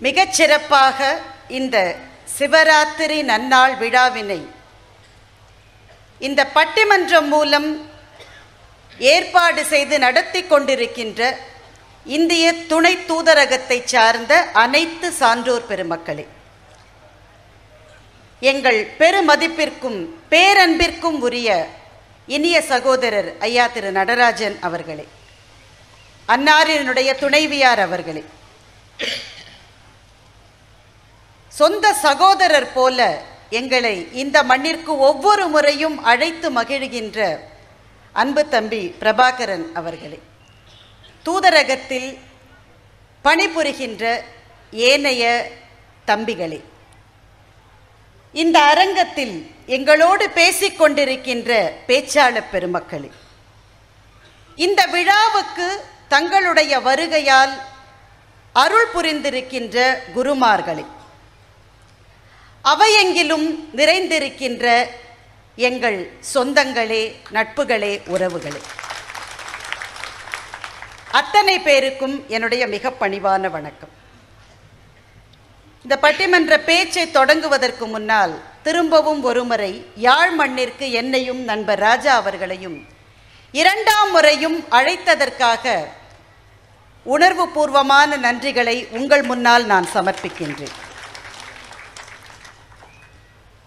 மிகச் சிறப்பாக இந்த சிவராத்திரி நன்னாள் விழாவினை இந்த பட்டிமன்றம் மூலம் ஏற்பாடு செய்து நடத்தி கொண்டிருக்கின்ற இந்திய துணை தூதரகத்தை சார்ந்த அனைத்து சான்றோர் பெருமக்களே எங்கள் பெருமதிப்பிற்கும் பேரன்பிற்கும் உரிய இனிய சகோதரர் ஐயா திரு நடராஜன் அவர்களே அன்னாரினுடைய துணைவியார் அவர்களே சொந்த சகோதரர் போல எங்களை இந்த மண்ணிற்கு ஒவ்வொரு முறையும் அழைத்து மகிழ்கின்ற அன்பு தம்பி பிரபாகரன் அவர்களே. தூதரகத்தில் பணிபுரிகின்ற ஏனைய தம்பிகளே இந்த அரங்கத்தில் எங்களோடு பேசிக் கொண்டிருக்கின்ற பேச்சாளர் பெருமக்களே இந்த விழாவுக்கு தங்களுடைய வருகையால் அருள் புரிந்திருக்கின்ற குருமார்களே அவையெங்கிலும் நிறைந்திருக்கின்ற எங்கள் சொந்தங்களே நட்புகளே உறவுகளே. அத்தனை பேருக்கும் என்னுடைய மிக பணிவான வணக்கம். இந்த பட்டிமன்ற பேச்சை தொடங்குவதற்கு முன்னால் திரும்பவும் ஒருமுறை யாழ் மண்ணிற்கு என்னையும் நண்பர் ராஜா அவர்களையும் இரண்டாம் முறையும் அழைத்ததற்காக உணர்வுபூர்வமான நன்றிகளை உங்கள் முன்னால் நான் சமர்ப்பிக்கின்றேன்.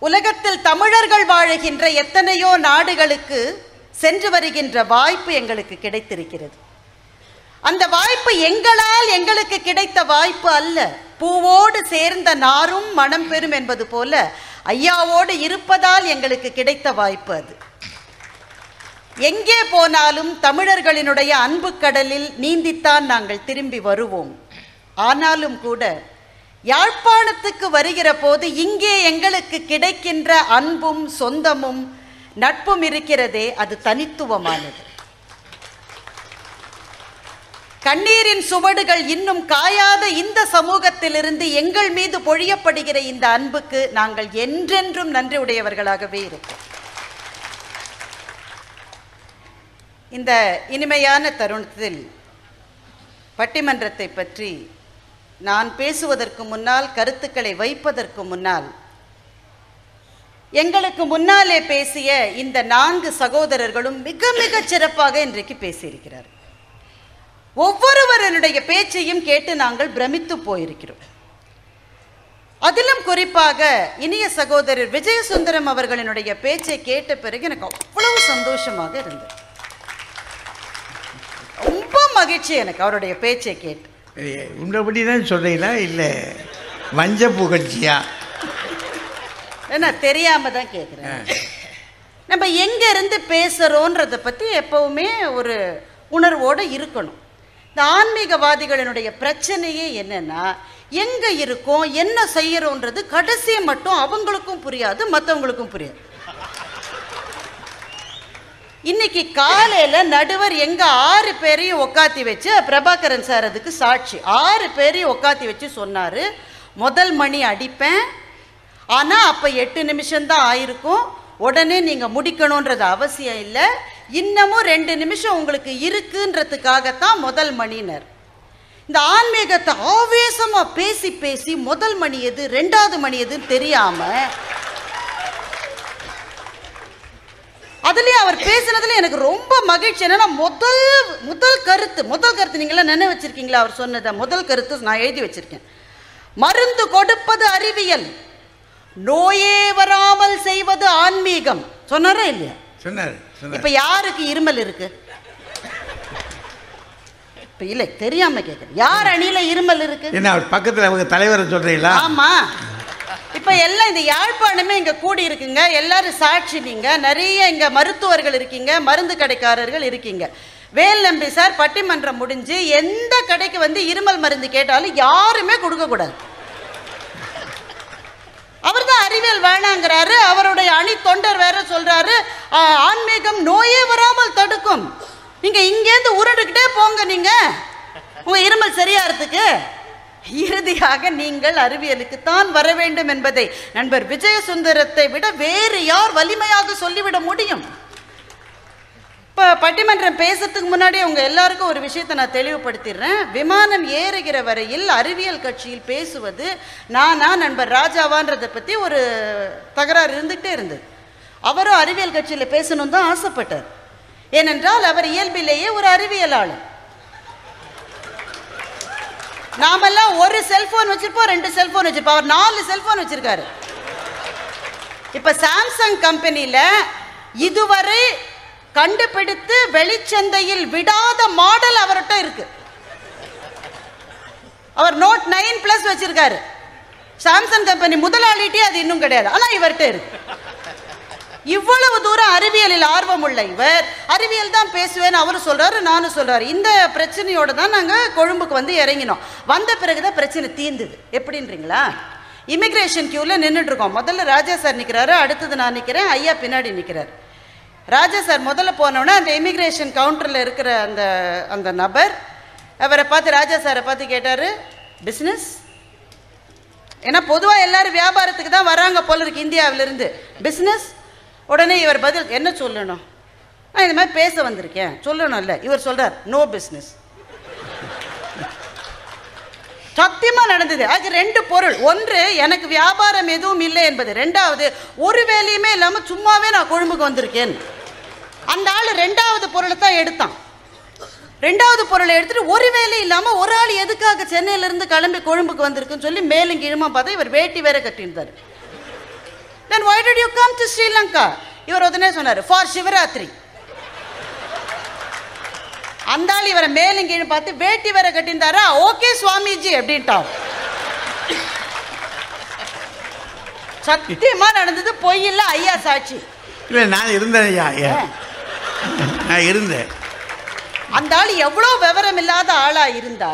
உலகத்தில் தமிழர்கள் வாழுகின்ற எத்தனையோ நாடுகளுக்கு சென்று வருகின்ற வாய்ப்பு எங்களுக்கு கிடைத்திருக்கிறது. அந்த வாய்ப்பு எங்களால் எங்களுக்கு கிடைத்த வாய்ப்பு அல்ல. பூவோடு சேர்ந்த நாரும் மனம் பெறும் என்பது போல ஐயாவோடு இருப்பதால் எங்களுக்கு கிடைத்த வாய்ப்பு அது. எங்கே போனாலும் தமிழர்களினுடைய அன்பு கடலில் நீந்தித்தான் நாங்கள் திரும்பி வருவோம். ஆனாலும் கூட யாழ்ப்பாணத்துக்கு வருகிற போது இங்கே எங்களுக்கு கிடைக்கின்ற அன்பும் சொந்தமும் நட்பும் இருக்கிறதே அது தனித்துவமானது. கண்ணீரின் சுவடுகள் இன்னும் காயாத இந்த சமூகத்திலிருந்து எங்கள் மீது பொழியப்படுகிற இந்த அன்புக்கு நாங்கள் என்றென்றும் நன்றி உடையவர்களாகவே இருக்கோம் இந்த இனிமையான தருணத்தில் பட்டிமன்றத்தை பற்றி நான் பேசுவதற்கு முன்னால் கருத்துக்களை வைப்பதற்கு முன்னால். எங்களுக்கு முன்னாலே பேசிய இந்த நான்கு சகோதரர்களும் மிக மிக சிறப்பாக இன்றைக்கு பேசியிருக்கிறார். ஒவ்வொருவருடைய பேச்சையும் கேட்டு நாங்கள் பிரமித்து போயிருக்கிறோம். அதிலும் குறிப்பாக இனிய சகோதரர் விஜயசுந்தரம் அவர்களினுடைய பேச்சை கேட்ட பிறகு எனக்கு அவ்வளவு சந்தோஷமாக இருந்தது. ரொம்ப மகிழ்ச்சி எனக்கு அவருடைய பேச்சை கேட்டு. உண்டபடி தான் சொல்றீங்களா? இல்லை மஞ்ச புகழ்ச்சியா? நான் தெரியாம தான் கேட்குறேன் நம்ம எங்க இருந்து பேசுறோன்றத பத்தி எப்பவுமே ஒரு உணர்வோடு இருக்கணும். இந்த ஆன்மீகவாதிகளினுடைய பிரச்சனையே என்னன்னா எங்க இருக்கோம் என்ன செய்யறோன்றது கடைசி மட்டும் அவங்களுக்கும் புரியாது மற்றவங்களுக்கும் புரியாது. இன்னைக்கு காலையில நடுவர் எங்க ஆறு பேரையும் உக்காத்தி வச்சு பிரபாகரன் சார் அதுக்கு சாட்சி. ஆறு பேரையும் உக்காத்தி வச்சு சொன்னாரு முதல் மணி அடிப்பேன் ஆனா அப்ப எட்டு நிமிஷம்தான் ஆயிருக்கும். உடனே நீங்க முடிக்கணுன்றது அவசியம் இல்லை. இன்னமும் ரெண்டு நிமிஷம் உங்களுக்கு இருக்குன்றதுக்காகத்தான் முதல் மணினர். இந்த ஆன்மீகத்தை ஆவேசமாக பேசி பேசி முதல் மணி எது ரெண்டாவது மணி எதுன்னு தெரியாமல் அதுலயும் அவர் பேசினதுல எனக்கு ரொம்ப மகிழ்ச்சி. என்னன்னா முதல் முதல் கருத்து முதல் கருத்து நீங்களாம் நினைவு வச்சிருக்கீங்களா? அவர் சொன்னதை முதல் கருத்து நான் எழுதி வச்சிருக்கேன். மருந்து கொடுப்பது அறிவியல். நோயே வராமல் செய்வது ஆன்மீகம். சொன்னாரா இல்லையா? சொன்னார் இப்ப யாருக்கு இருமல் இருக்கு? இப்ப இல்லை தெரியாம கேட்குறேன் யார் அணியில இருமல் இருக்கு? என்ன அவர் பக்கத்தில் அவங்க தலைவரை சொல்றீங்களா? ஆமா. இப்போ எல்லாம் இந்த யாழ்ப்பாணமே இங்கே கூடி இருக்குங்க எல்லாரும் சாட்சி நீங்க. நிறைய இங்க மருத்துவர்கள் இருக்கீங்க மருந்து கடைக்காரர்கள் இருக்கீங்க. வேல் நம்பி சார் பட்டிமன்றம் முடிஞ்சு எந்த கடைக்கு வந்து இருமல் மருந்து கேட்டாலும் யாருமே கொடுக்க கூடாது அவர் தான் அறிவியல் வேணாங்கிறாரு. அவருடைய அணி தொண்டர் வேற சொல்றாரு. ஆன்மீகம் நோயே வராமல் தடுக்கும். நீங்க இங்கேருந்து உருண்டுக்கிட்டே போங்க நீங்க. உங்க இருமல் சரியாகிறதுக்கு இறுதியாக நீங்கள் அறிவியலுக்கு தான் வர வேண்டும் என்பதை நண்பர் விஜயசுந்தரத்தை விட வேறு யார் வலிமையாக சொல்லிவிட முடியும்? இப்போ பட்டிமன்றம் பேசுறதுக்கு முன்னாடி உங்கள் எல்லாருக்கும் ஒரு விஷயத்தை நான் தெளிவுபடுத்திடுறேன். விமானம் ஏறுகிற வரையில் அறிவியல் கட்சியில் பேசுவது நானா நண்பர் ராஜாவான்றதை பற்றி ஒரு தகராறு இருந்துகிட்டே இருந்தது. அவரும் அறிவியல் கட்சியில் பேசணும் தான் ஆசைப்பட்டார். ஏனென்றால் அவர் இயல்பிலேயே ஒரு அறிவியலாளர். நாமெல்லாம் ஒரு செல்போன் வச்சிருப்போம் ரெண்டு செல்போன் வச்சிருப்போம். அவர் நாலு செல்போன் வச்சிருக்காரு. இப்ப சாம்சங் கம்பெனியில இதுவரை கண்டுபிடித்து வெளிச்சந்தையில் விடாத மாடல் அவர்கிட்ட இருக்கு. அவர் நோட் நைன் பிளஸ் வச்சிருக்காரு. சாம்சங் கம்பெனி முதலாளிட்டே அது இன்னும் கிடையாது. ஆனா இவர்கிட்ட இருக்கு. இவ்வளவு தூரம் அறிவியலில் ஆர்வம் உள்ள இவர். அறிவியல் தான் பேசுவேன்னு அவரு சொல்றாரு நானும் சொல்றாரு. இந்த பிரச்சனையோட தான் நாங்கள் கொழும்புக்கு வந்து இறங்கினோம். வந்த பிறகுதான் பிரச்சனை தீர்ந்தது எப்படின்றீங்களா? இமிக்ரேஷன் க்யூவில் நின்றுட்டு இருக்கோம். முதல்ல ராஜா சார் நிற்கிறாரு அடுத்தது நான் நிற்கிறேன் ஐயா பின்னாடி நிற்கிறார் ராஜா சார் முதல்ல போனோன்னே அந்த இமிக்ரேஷன் கவுண்டரில் இருக்கிற அந்த அந்த நபர் அவரை பார்த்து ராஜா சாரை பார்த்து கேட்டார் பிஸ்னஸ் ஏன்னா பொதுவாக எல்லாரும் வியாபாரத்துக்கு தான் வராங்க போல இருக்கு இந்தியாவிலிருந்து. பிஸ்னஸ் உடனே இவர் பதில் என்ன சொல்லணும்? நான் இந்த மாதிரி பேச வந்திருக்கேன். சொல்லணும்ல. இவர் சொல்கிறார் நோ பிஸ்னஸ் சத்தியமாக நடந்தது. அது ரெண்டு பொருள். ஒன்று எனக்கு வியாபாரம் எதுவும் இல்லை என்பது. ரெண்டாவது ஒரு வேலையுமே இல்லாமல் சும்மாவே நான் கொழும்புக்கு வந்திருக்கேன். அந்த ஆள் ரெண்டாவது பொருளை தான் எடுத்தான். ரெண்டாவது பொருளை எடுத்துட்டு ஒரு வேலை இல்லாமல் ஒரு ஆள் எதுக்காக சென்னையிலேருந்து கிளம்பி கொழும்புக்கு வந்திருக்குன்னு சொல்லி மேலும் கீழுமா பார்த்தா இவர் வேட்டி வேற கட்டியிருந்தார். தென் why did you come to Sri Lanka இவர் உடனே சொன்னார் ஃபார் சிவராத்திரி அந்த ஆள் இவரை மேலும் கீழும் பார்த்து வேட்டி வேற கட்டியிருந்தாரா? ஓகே சுவாமிஜி அப்படின்ட்டான். சத்தியமா நடந்தது பொய் இல்ல ஐயா சாட்சி. இல்லை நான் இருந்தேன் ஐயா ஐயா. நான் இருந்தேன். அந்த ஆள் எவ்வளோ விவரம் இல்லாத ஆளா இருந்தா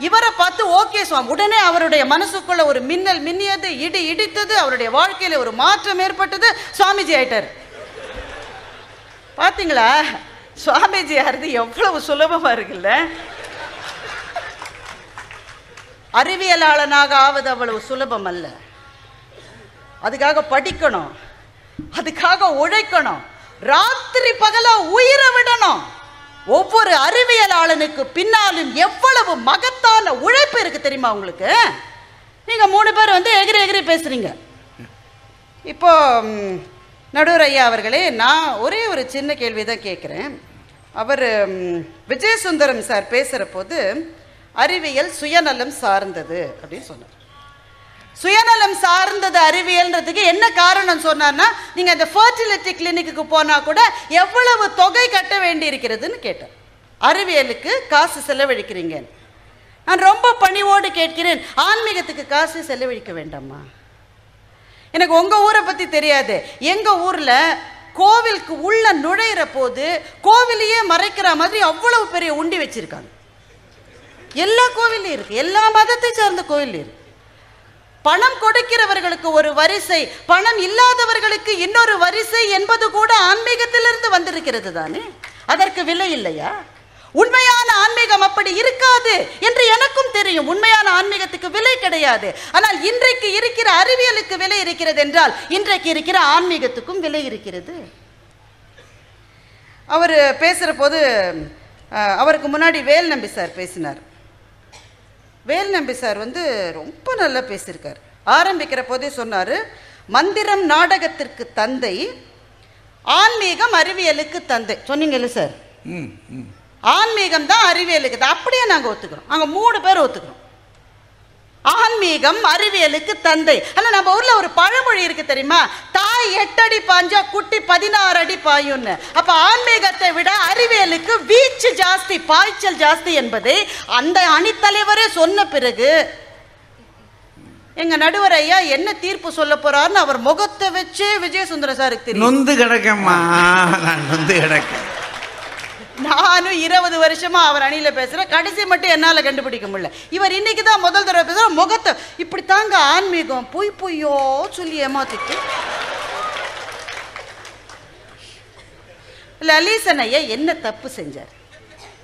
இவரை பார்த்து ஓகே சுவாமி. உடனே அவருடைய மனசுக்குள்ள ஒரு மின்னல் மின்னியது இடி இடித்தது அவருடைய வாழ்க்கையில ஒரு மாற்றம் ஏற்பட்டது. சுவாமிஜி ஆயிட்டார். பார்த்தீங்களா சுவாமிஜி ஆறுது எவ்வளவு சுலபமா இருக்குல்ல? அறிவியலாளனாக ஆவது அவ்வளவு சுலபம் அல்ல. அதுக்காக படிக்கணும். அதுக்காக உழைக்கணும். ராத்திரி பகல உயிரை விடணும். ஒவ்வொரு அறிவியலாளனுக்கு பின்னாலும் எவ்வளவு மகத்தான உழைப்பு இருக்கு தெரியுமா உங்களுக்கு? நீங்க மூணு பேர் வந்து எகிரி எகிரி பேசுறீங்க. இப்போ நடுவர் ஐயா அவர்களே நான் ஒரே ஒரு சின்ன கேள்வி தான் கேட்குறேன். அவர் விஜயசுந்தரம் சார் பேசுகிற போது அறிவியல் சுயநலம் சார்ந்தது அப்படின்னு சொன்னார். சுயநலம் சார்ந்தது அறிவியல்ன்றதுக்கு என்ன காரணம் சொன்னார்னா நீங்கள் அந்த ஃபர்டிலிட்டி கிளினிக்கு போனால் கூட எவ்வளவு தொகை கட்ட வேண்டி இருக்கிறதுன்னு கேட்டார். அறிவியலுக்கு காசு செலவழிக்கிறீங்க. நான் ரொம்ப பணிவோடு கேட்கிறேன் ஆன்மீகத்துக்கு காசு செலவழிக்க வேண்டாமா? எனக்கு உங்கள் ஊரை பற்றி தெரியாது. எங்கள் ஊரில் கோவிலுக்கு உள்ள நுழையிற போது கோவிலையே மறைக்கிற மாதிரி அவ்வளவு பெரிய உண்டி வச்சிருக்காங்க. எல்லா கோவிலையும் இருக்கு. எல்லா மதத்தை சார்ந்த கோவிலையும் இருக்கு. பணம் கொடுக்கிறவர்களுக்கு ஒரு வரிசை பணம் இல்லாதவர்களுக்கு இன்னொரு வரிசை என்பது கூட ஆன்மீகத்திலிருந்து வந்திருக்கிறது தானே? அதற்கு விலை இல்லையா? உண்மையான ஆன்மீகம் அப்படி இருக்காது என்று எனக்கும் தெரியும். உண்மையான ஆன்மீகத்துக்கு விலை கிடையாது. ஆனால் இன்றைக்கு இருக்கிற அறிவியலுக்கு விலை இருக்கிறது என்றால் இன்றைக்கு இருக்கிற ஆன்மீகத்துக்கும் விலை இருக்கிறது. அவர் பேசுகிற போது அவருக்கு முன்னாடி வேல் நம்பி சார் பேசினார். வேல் நம்பி சார் வந்து ரொம்ப நல்லா பேசியிருக்கார். ஆரம்பிக்கிற போதே சொன்னார் மந்திரம் நாடகத்திற்கு தந்தை ஆன்மீகம் அறிவியலுக்கு தந்தை. சொன்னீங்கல்ல சார். ஆன்மீகம் தான் அறிவியலுக்கு தான் அப்படியே நாங்கள் ஒத்துக்கிறோம். நாங்கள் மூணு பேர் ஒத்துக்கிறோம். ஆன்மீகம் அறிவியலுக்கு தந்தை. ஆனால் நம்ம ஊரில் ஒரு பழமொழி இருக்கு தெரியுமா? தாய் எட்டு அடி பாஞ்சா குட்டி பதினாறு அடி பாயும்னு அப்போ ஆன்மீகத்தை விட அறிவியலுக்கு வீச்சு ஜாஸ்தி பாய்ச்சல் ஜாஸ்தி என்பதை அந்த அணித்தலைவரே சொன்ன பிறகு எங்க நடுவர் ஐயா என்ன தீர்ப்பு சொல்ல போறாருன்னு அவர் முகத்தை வச்சே விஜயசுந்தர சாருக்கு தெரியும். நொந்து கிடக்கம்மா. நான் நொந்து கிடக்கேன். நானும் இருபது வருஷமா அவர் அணியில் பேசுகிறேன் கடைசி மட்டும் என்னால் கண்டுபிடிக்க முடியல. இவர் இன்னைக்கு தான் முதல் தடவை பேசுகிற முகத்தை இப்படி தாங்க ஆன்மீகம் பொய் பொய்யோ சொல்லி ஏமாத்திட்டு. லலீசன் ஐயா என்ன தப்பு செஞ்சார்?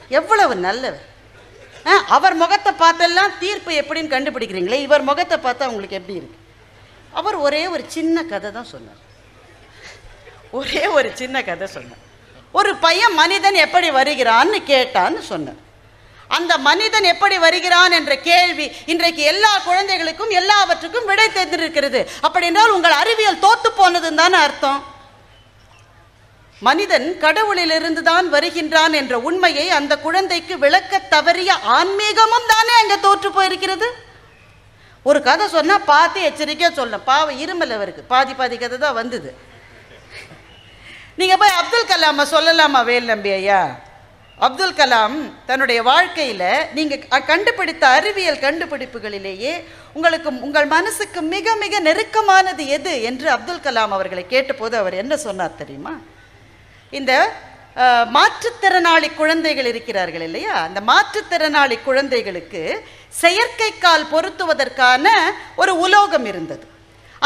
எவ்வளவு நல்லவர். ஆ, அவர் முகத்தை பார்த்தெல்லாம் தீர்ப்பு எப்படின்னு கண்டுபிடிக்கிறீங்களே? இவர் முகத்தை பார்த்தா உங்களுக்கு எப்படி இருக்கு? அவர் ஒரே ஒரு சின்ன கதை தான் சொன்னார். ஒரே ஒரு சின்ன கதை சொன்னார். ஒரு பையன் மனிதன் எப்படி வருகிறான்னு கேட்டான்னு சொன்னேன் அந்த மனிதன் எப்படி வருகிறான் என்ற கேள்வி இன்றைக்கு எல்லா குழந்தைகளுக்கும் எல்லாவற்றுக்கும் விடை தெரிந்திருக்கிறது. அப்படி என்றால் உங்கள் அறிவியல் தோத்து போனதுன்னு தானே அர்த்தம். மனிதன் கடவுளிலிருந்து தான் வருகின்றான் என்ற உண்மையை அந்த குழந்தைக்கு விளக்க தவறிய ஆன்மீகமும் தானே அங்கே தோற்று போயிருக்கிறது. ஒரு கதை சொன்னால் பார்த்து எச்சரிக்கையாக சொல்லணும் பாவம் இருமல் அவருக்கு. பாதி பாதி கதை தான் வந்தது. நீங்கள் போய் அப்துல் கலாமை சொல்லலாமா வேல் நம்பி ஐயா? அப்துல் கலாம் தன்னுடைய வாழ்க்கையில் நீங்கள் கண்டுபிடித்த அறிவியல் கண்டுபிடிப்புகளிலேயே உங்களுக்கு உங்கள் மனசுக்கு மிக மிக நெருக்கமானது எது என்று அப்துல் கலாம் அவர்களை கேட்டபோது அவர் என்ன சொன்னார் தெரியுமா? இந்த மாற்றுத்திறனாளி குழந்தைகள் இருக்கிறார்கள் இல்லையா? அந்த மாற்றுத்திறனாளி குழந்தைகளுக்கு செயற்கை கால் பொருத்துவதற்கான ஒரு உலோகம் இருந்தது.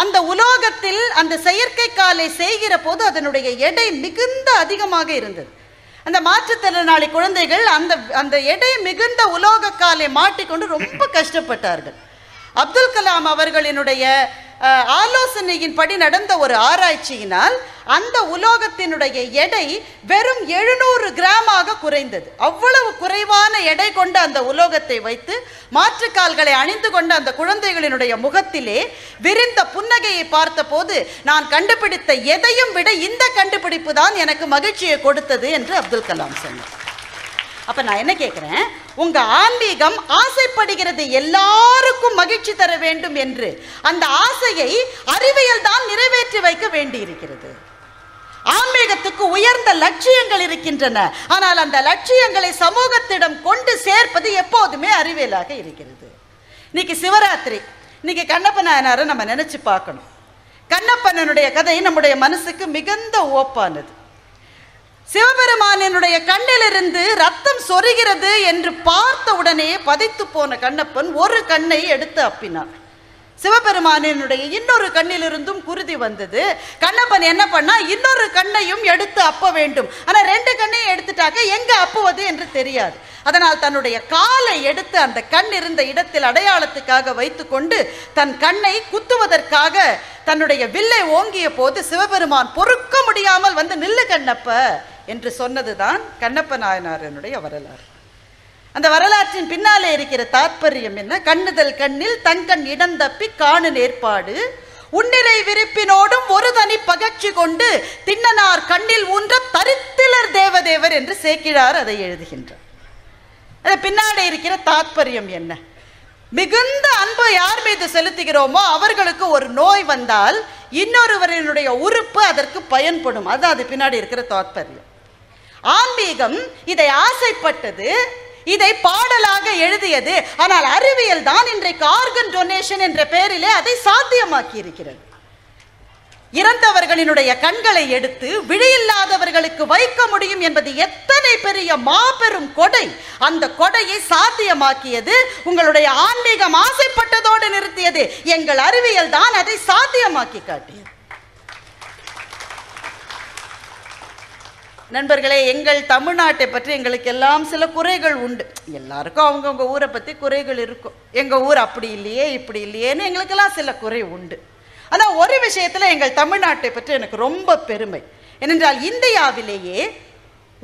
அந்த உலோகத்தில் அந்த செயற்கை காலை செய்கிற போது அதனுடைய எடை மிகுந்த அதிகமாக இருந்தது. அந்த மாற்றுத்திறனாளி குழந்தைகள் அந்த அந்த எடை மிகுந்த உலோக காலை மாட்டிக்கொண்டு ரொம்ப கஷ்டப்பட்டார்கள். அப்துல் கலாம் அவர்களினுடைய ஆலோசனையின்படி நடந்த ஒரு ஆராய்ச்சியினால் அந்த உலோகத்தினுடைய எடை வெறும் எழுநூறு கிராமாக குறைந்தது. அவ்வளவு குறைவான எடை கொண்ட அந்த உலோகத்தை வைத்து மாற்றுக்கால்களை அணிந்து கொண்ட அந்த குழந்தைகளினுடைய முகத்திலே விரிந்த புன்னகையை பார்த்தபோது நான் கண்டுபிடித்த எதையும் விட இந்த கண்டுபிடிப்பு தான் எனக்கு மகிழ்ச்சியை கொடுத்தது என்று அப்துல் கலாம் சொன்னார். அப்ப நான் என்ன கேட்கிறேன் உங்க ஆன்மீகம் ஆசைப்படுகிறது எல்லாருக்கும் மகிழ்ச்சி தர வேண்டும் என்று அந்த ஆசையை அறிவியல் தான் நிறைவேற்றி வைக்க வேண்டியிருக்கிறது. ஆன்மீகத்துக்கு உயர்ந்த லட்சியங்கள் இருக்கின்றன. ஆனால் அந்த லட்சியங்களை சமூகத்திடம் கொண்டு சேர்ப்பது எப்போதுமே அறிவியலாக இருக்கிறது. இன்னைக்கு சிவராத்திரி. இன்னைக்கு கண்ணப்ப நாயனாரை நம்ம நினைச்சு பார்க்கணும். கண்ணப்பனனுடைய கதை நம்முடைய மனசுக்கு மிகுந்த ஓப்பானது. சிவபெருமானினுடைய கண்ணிலிருந்து ரத்தம் சொருகிறது என்று பார்த்த உடனே பதைத்து போன கண்ணப்பன் ஒரு கண்ணை எடுத்து அப்பினான் சிவபெருமானினுடைய இன்னொரு கண்ணிலிருந்தும் குருதி வந்தது. கண்ணப்பன் என்ன பண்ணா இன்னொரு கண்ணையும் எடுத்து அப்ப வேண்டும். ஆனால் ரெண்டு கண்ணையும் எடுத்துட்டாக்க எங்க அப்புவது என்று தெரியாது. அதனால் தன்னுடைய காலை எடுத்து அந்த கண் இருந்த இடத்தில் அடையாளத்துக்காக வைத்துக்கொண்டு தன் கண்ணை குத்துவதற்காக தன்னுடைய வில்லை ஓங்கிய போது சிவபெருமான் பொறுக்க முடியாமல் வந்து நில்லு கண்ணப்ப. என்று சொன்னதுதான் கண்ணப்ப நாயனாரனுடைய வரலாறு. அந்த வரலாற்றின் பின்னாலே இருக்கிற தாற்பயம் என்ன? கண்ணுதல் கண்ணில் தங்கண் இடம் தப்பி காணு ஏற்பாடு. உன்னிலை விருப்பினோடும் ஒரு தனி பகச்சி கொண்டு திண்ணனார் கண்ணில் ஊன்ற தரித்திலர் தேவதேவர் என்று சேக்கிழார் அதை எழுதுகின்றார். அது பின்னாடி இருக்கிற தாத்பரியம் என்ன? மிகுந்த அன்பு யார் மீது செலுத்துகிறோமோ அவர்களுக்கு ஒரு நோய் வந்தால் இன்னொருவரினுடைய உறுப்பு அதற்கு பயன்படும். அது அது பின்னாடி இருக்கிற தாற்பயம். ஆன்மீகம் இதை ஆசைப்பட்டது இதை பாடலாக எழுதியது. ஆனால் அறிவியல் தான் இன்றைக்கு ஆர்கன் டொனேஷன் என்ற பெயரிலே அதை சாத்தியமாக்கி இருக்கிறது இறந்தவர்களினுடைய கண்களை எடுத்து விழியில்லாதவர்களுக்கு வைக்க முடியும் என்பது எத்தனை பெரிய மாபெரும் கொடை. அந்த கொடையை சாத்தியமாக்கியது உங்களுடைய ஆன்மீகம் ஆசைப்பட்டதோடு நிறுத்தியது. எங்கள் அறிவியல் தான் அதை சாத்தியமாக்கி காட்டியது. நண்பர்களே எங்கள் தமிழ்நாட்டை பற்றி எங்களுக்கு எல்லாம் சில குறைகள் உண்டு. எல்லாருக்கும் அவங்கவுங்க ஊரை பற்றி குறைகள் இருக்கும். எங்கள் ஊர் அப்படி இல்லையே இப்படி இல்லையேன்னு எங்களுக்கெல்லாம் சில குறை உண்டு. ஆனால் ஒரு விஷயத்தில் எங்கள் தமிழ்நாட்டை பற்றி எனக்கு ரொம்ப பெருமை. ஏனென்றால் இந்தியாவிலேயே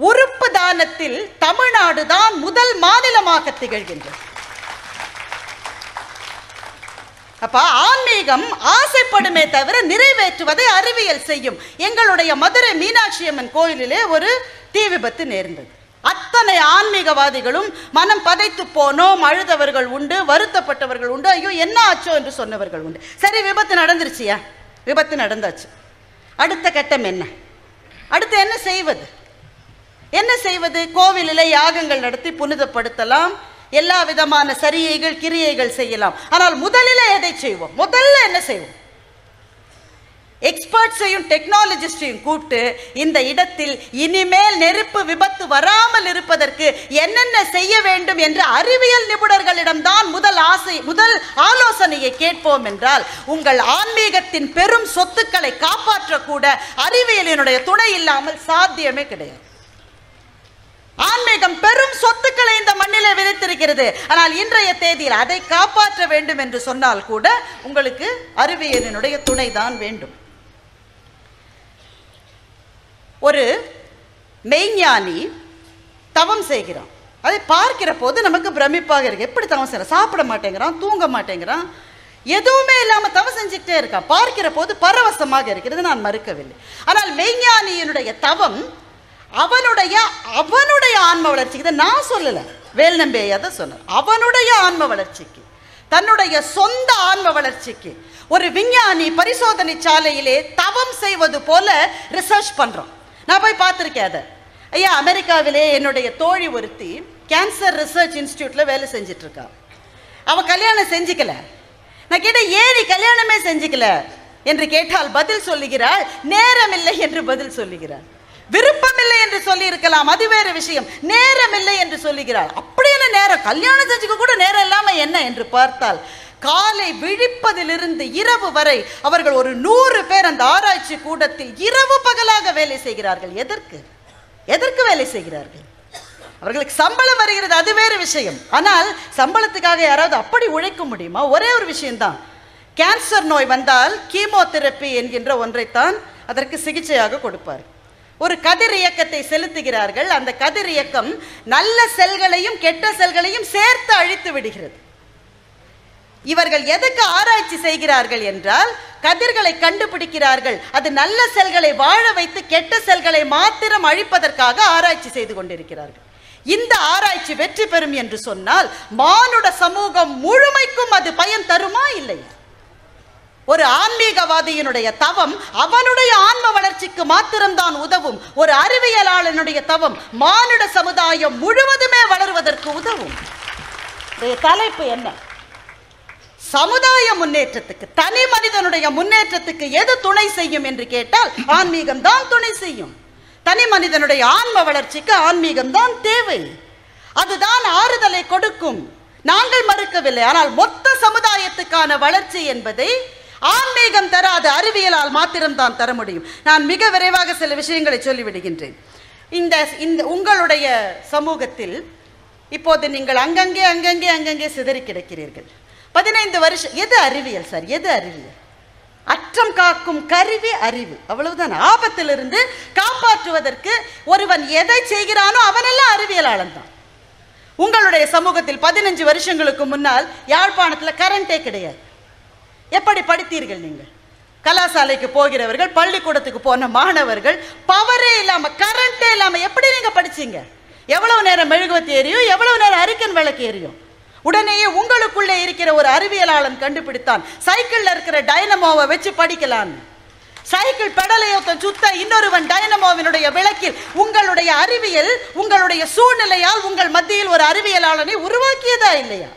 உறுப்பு தானத்தில் தமிழ்நாடு தான் முதல் மாநிலமாக திகழ்கின்றது. அப்ப ஆன்மீகம் ஆசைப்படுமே தவிர நிறைவேற்றுவதை அறிவியல் செய்யும் எங்களுடைய மதுரை மீனாட்சி அம்மன் கோயிலிலே ஒரு தீ விபத்து நேர்ந்தது. அத்தனை ஆன்மீகவாதிகளும் மனம் பதைத்து போனோம். அழுதவர்கள் உண்டு வருத்தப்பட்டவர்கள் உண்டு. ஐயோ என்ன ஆச்சோ என்று சொன்னவர்கள் உண்டு. சரி விபத்து நடந்துருச்சியா? விபத்து நடந்தாச்சு. அடுத்த கட்டம் என்ன? அடுத்து என்ன செய்வது? என்ன செய்வது? கோவிலில் யாகங்கள் நடத்தி புனிதப்படுத்தலாம். எல்லா விதமான சரியைகள் கிரியைகள் செய்யலாம். ஆனால் முதலில் எதை செய்வோம்? முதல்ல என்ன செய்வோம்? எக்ஸ்பர்ட்ஸையும் டெக்னாலஜிஸ்டையும் கூப்பிட்டு இந்த இடத்தில் இனிமேல் நெருப்பு விபத்து வராமல் இருப்பதற்கு என்னென்ன செய்ய வேண்டும் என்று அறிவியல் நிபுணர்களிடம்தான் முதல் ஆசை முதல் ஆலோசனையை கேட்போம் என்றால் உங்கள் ஆன்மீகத்தின் பெரும் சொத்துக்களை காப்பாற்றக்கூட அறிவியலினுடைய துணை இல்லாமல் சாத்தியமே கிடையாது. ஆன்மீகம் பெரும் சொத்துக்களை இந்த மண்ணிலே விதைத்திருக்கிறது. ஆனால் இன்றைய தேதியில் அதை காப்பாற்ற வேண்டும் என்று சொன்னால் கூட உங்களுக்கு அறிவியலினுடைய துணை தான் வேண்டும். ஒரு மெய்ஞானி தவம் செய்கிறான். அதை பார்க்கிற போது நமக்கு பிரமிப்பாக இருக்கு. எப்படி தவம் செய்யறான்? சாப்பிட மாட்டேங்கிறான் தூங்க மாட்டேங்கிறான். எதுவுமே இல்லாமல் தவம் செஞ்சுக்கிட்டே இருக்கான். பார்க்கிற போது பரவசமாக இருக்கிறது. நான் மறுக்கவில்லை. ஆனால் மெய்ஞானியினுடைய தவம் அவனுடைய அவனுடைய ஆன்ம வளர்ச்சிக்கு இதை நான் சொல்லலை. வேல் நம்பியா தான் சொன்னார். அவனுடைய ஆன்ம வளர்ச்சிக்கு தன்னுடைய சொந்த ஆன்ம வளர்ச்சிக்கு ஒரு விஞ்ஞானி பரிசோதனை சாலையிலே தவம் செய்வது போல ரிசர்ச் பண்ணுறோம் நான் போய் பார்த்துருக்கேன் அதை. ஐயா அமெரிக்காவிலே என்னுடைய தோழி ஒருத்தி கேன்சர் ரிசர்ச் இன்ஸ்டியூட்டில் வேலை செஞ்சுட்டு அவள் கல்யாணம் செஞ்சுக்கல. நான் கேட்டேன் ஏன் நீ கல்யாணமே செஞ்சுக்கல? என்று கேட்டால் பதில் சொல்லுகிறாள் நேரமில்லை என்று பதில் சொல்லுகிறாள். விருப்பமில்லை என்று சொல்லி இருக்கலாம் அது வேறு விஷயம். நேரமில்லை என்று சொல்லுகிறாள். அப்படி என்ன நேரம்? கல்யாணம் செஞ்சுக்க கூட நேரம் இல்லாம என்ன என்று பார்த்தால் காலை விழிப்பதிலிருந்து இரவு வரை அவர்கள் ஒரு நூறு பேர் அந்த ஆராய்ச்சி கூடத்தில் இரவு பகலாக வேலை செய்கிறார்கள். எதற்கு? எதற்கு வேலை செய்கிறார்கள்? அவர்களுக்கு சம்பளம் வருகிறது. அது வேறு விஷயம். ஆனால் சம்பளத்துக்காக யாராவது அப்படி உழைக்க முடியுமா? ஒரே ஒரு விஷயம்தான். கேன்சர் நோய் வந்தால் கீமோதெரப்பி என்கின்ற ஒன்றைத்தான் அதற்கு சிகிச்சையாக கொடுப்பார்கள் ஒரு கதிர் இயக்கத்தை செலுத்துகிறார்கள். அந்த கதிர் இயக்கம் நல்ல செல்களையும் கெட்ட செல்களையும் சேர்த்து அழித்து விடுகிறது. இவர்கள் எதுக்கு ஆராய்ச்சி செய்கிறார்கள் என்றால் கதிர்களை கண்டுபிடிக்கிறார்கள். அது நல்ல செல்களை வாழ வைத்து கெட்ட செல்களை மாத்திரம் அழிப்பதற்காக ஆராய்ச்சி செய்து கொண்டிருக்கிறார்கள். இந்த ஆராய்ச்சி வெற்றி பெறும் என்று சொன்னால் மானுட சமூகம் முழுமைக்கும் அது பயன் தருமா இல்லையா? ஒரு ஆன்மீகவாதியினுடைய தவம் அவனுடைய ஆன்ம வளர்ச்சிக்கு மாத்திரம்தான் உதவும். ஒரு அறிவியலாளனுடைய தவம் மானுட சமுதாயம் முழுவதுமே வளர்வதற்கு உதவும். தலைப்பு என்ன? சமுதாய முன்னேற்றத்துக்கு தனி மனிதனுடைய முன்னேற்றத்துக்கு எது துணை செய்யும் என்று கேட்டால் ஆன்மீகம் தான் துணை செய்யும். தனி மனிதனுடைய ஆன்ம வளர்ச்சிக்கு ஆன்மீகம் தான் தேவை. அதுதான் ஆறுதலை கொடுக்கும். நாங்கள் மறுக்கவில்லை. ஆனால் மொத்த சமுதாயத்துக்கான வளர்ச்சி என்பதை ஆன்மீகம் தராத அறிவியலால் மாத்திரம்தான் தர முடியும். நான் மிக விரைவாக சில விஷயங்களை சொல்லிவிடுகின்றேன். இந்த இந்த உங்களுடைய சமூகத்தில் இப்போது நீங்கள் அங்கங்கே அங்கங்கே அங்கங்கே சிதறி கிடக்கிறீர்கள். பதினைந்து வருஷம் எது அறிவியல் சார்? எது அறிவியல்? அற்றம் காக்கும் கருவி அறிவு. அவ்வளவுதான். ஆபத்திலிருந்து காப்பாற்றுவதற்கு ஒருவன் எதை செய்கிறானோ அவனெல்லாம் அறிவியலாளன் தான் உங்களுடைய சமூகத்தில் பதினஞ்சு வருஷங்களுக்கு முன்னால் யாழ்ப்பாணத்தில் கரண்டே கிடையாது. எப்படி படித்தீர்கள் நீங்கள்? கலாசாலைக்கு போகிறவர்கள் பள்ளிக்கூடத்துக்கு போன மாணவர்கள் பவரே இல்லாமல் கரண்ட்டே இல்லாமல் எப்படி நீங்கள் படிச்சீங்க? எவ்வளவு நேரம் மெழுகுவத்தி எரியும் எவ்வளவு நேரம் அரிக்கன் விளக்கு எரியும் உடனேயே உங்களுக்குள்ளே இருக்கிற ஒரு அறிவியலாளன் கண்டுபிடித்தான் சைக்கிளில் இருக்கிற டைனமோவை வச்சு படிக்கலான்னு. சைக்கிள் பெடலை சுத்த இன்னொருவன் டைனமோவினுடைய விளக்கில் உங்களுடைய அறிவியல் உங்களுடைய சூழ்நிலையால் உங்கள் மத்தியில் ஒரு அறிவியலாளனை உருவாக்கியதா இல்லையா?